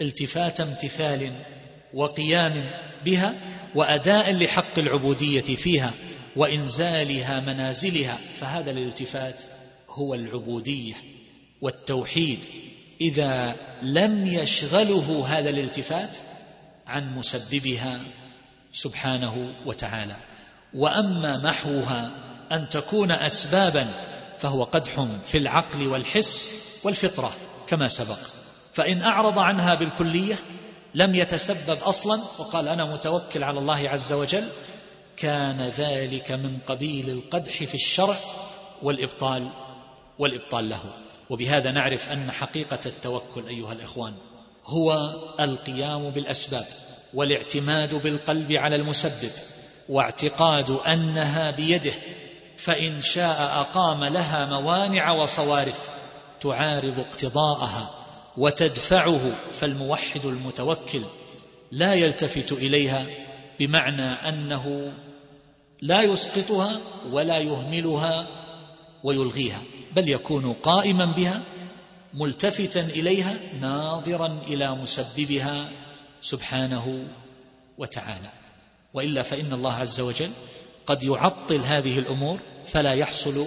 التفات امتثال وقيام بها وأداء لحق العبودية فيها وإنزالها منازلها فهذا الالتفات هو العبودية والتوحيد. إذا لم يشغله هذا الالتفات عن مسببها سبحانه وتعالى. وأما محوها أن تكون اسبابا فهو قدح في العقل والحس والفطرة كما سبق. فإن أعرض عنها بالكلية لم يتسبب أصلا وقال أنا متوكل على الله عز وجل كان ذلك من قبيل القدح في الشرع والإبطال والإبطال له. وبهذا نعرف أن حقيقة التوكل أيها الإخوان هو القيام بالأسباب والاعتماد بالقلب على المسبب واعتقاد أنها بيده فإن شاء أقام لها موانع وصوارف تعارض اقتضاءها وتدفعه فالموحد المتوكل لا يلتفت إليها بمعنى أنه لا يسقطها ولا يهملها ويلغيها. بل يكون قائما بها ملتفتا إليها ناظرا إلى مسببها سبحانه وتعالى. وإلا فإن الله عز وجل قد يعطل هذه الأمور فلا يحصل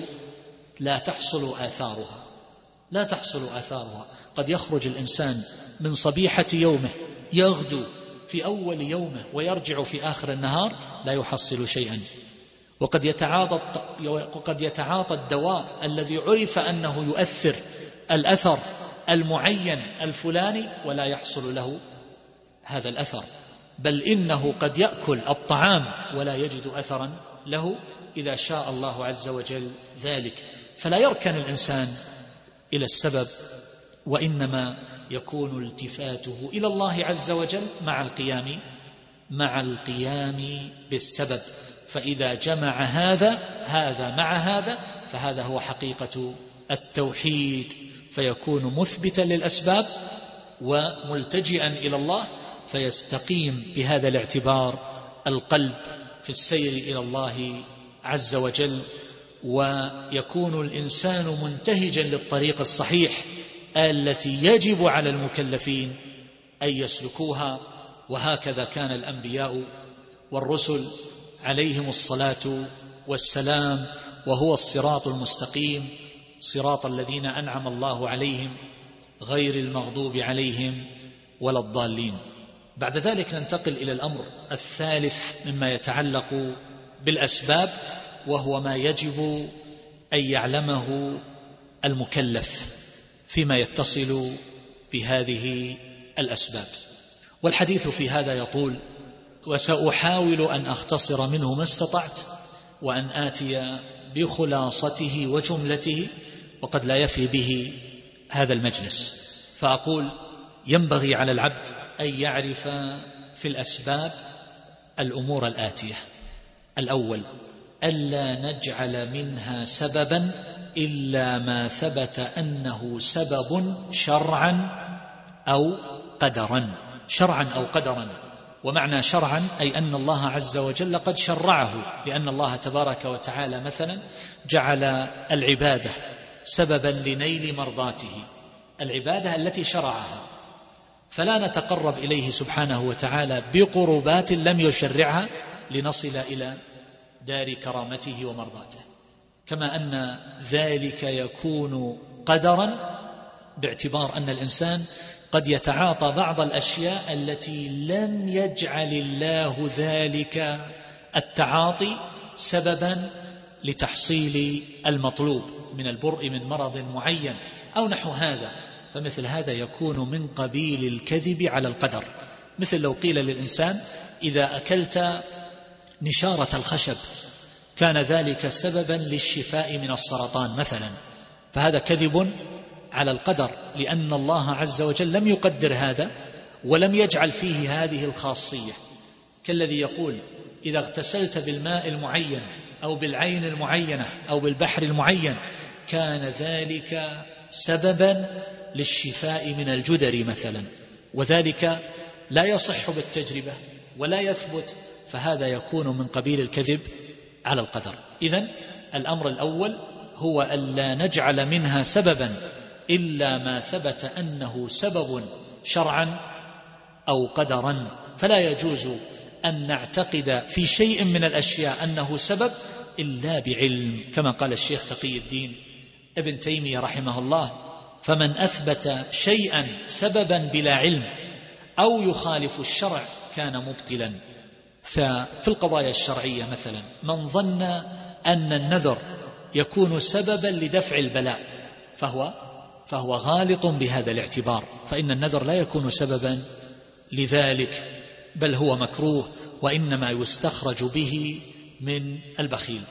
لا تحصل آثارها. لا تحصل آثارها. قد يخرج الإنسان من صبيحة يومه يغدو في أول يومه ويرجع في آخر النهار لا يحصل شيئا. وقد يتعاطى وقد يتعاطى الدواء الذي عرف أنه يؤثر الأثر المعين الفلاني ولا يحصل له هذا الأثر. بل إنه قد يأكل الطعام ولا يجد أثرا له إذا شاء الله عز وجل ذلك. فلا يركن الإنسان إلى السبب وإنما يكون التفاته إلى الله عز وجل مع القيام مع القيام بالسبب. فإذا جمع هذا هذا مع هذا فهذا هو حقيقة التوحيد. فيكون مثبتا للأسباب وملتجئا إلى الله فيستقيم بهذا الاعتبار القلب في السير إلى الله عز وجل ويكون الإنسان منتهجا للطريق الصحيح التي يجب على المكلفين أن يسلكوها. وهكذا كان الأنبياء والرسل عليهم الصلاة والسلام وهو الصراط المستقيم صراط الذين أنعم الله عليهم غير المغضوب عليهم ولا الضالين. بعد ذلك ننتقل إلى الأمر الثالث مما يتعلق بالأسباب وهو ما يجب أن يعلمه المكلف فيما يتصل بهذه الأسباب. والحديث في هذا يطول وسأحاول أن أختصر منه ما استطعت وأن آتي بخلاصته وجملته وقد لا يفي به هذا المجلس. فأقول ينبغي على العبد أن يعرف في الأسباب الأمور الآتية. الأول ألا نجعل منها سببا إلا ما ثبت أنه سبب شرعا أو قدرا. شرعا أو قدرا. ومعنى شرعا أي أن الله عز وجل قد شرعه لأن الله تبارك وتعالى مثلا جعل العبادة سببا لنيل مرضاته العبادة التي شرعها فلا نتقرب إليه سبحانه وتعالى بقربات لم يشرعها لنصل إلى دار كرامته ومرضاته. كما أن ذلك يكون قدرا باعتبار أن الإنسان قد يتعاطى بعض الأشياء التي لم يجعل الله ذلك التعاطي سببا لتحصيل المطلوب من البرء من مرض معين أو نحو هذا. فمثل هذا يكون من قبيل الكذب على القدر. مثل لو قيل للإنسان إذا أكلت نشارة الخشب كان ذلك سببا للشفاء من السرطان مثلا فهذا كذب على القدر لأن الله عز وجل لم يقدر هذا ولم يجعل فيه هذه الخاصية. كالذي يقول إذا اغتسلت بالماء المعين أو بالعين المعينة أو بالبحر المعين كان ذلك سببا للشفاء من الجدر مثلا. وذلك لا يصح بالتجربة ولا يثبت فهذا يكون من قبيل الكذب على القدر. إذن الأمر الأول هو ألا نجعل منها سببا إلا ما ثبت أنه سبب شرعا أو قدرا. فلا يجوز أن نعتقد في شيء من الأشياء أنه سبب إلا بعلم كما قال الشيخ تقي الدين ابن تيمية رحمه الله. فمن أثبت شيئا سببا بلا علم أو يخالف الشرع كان مبطلا. ففي القضايا الشرعية مثلا من ظن أن النذر يكون سببا لدفع البلاء فهو فهو غالط بهذا الاعتبار فإن النذر لا يكون سببا لذلك بل هو مكروه وإنما يستخرج به من البخيل.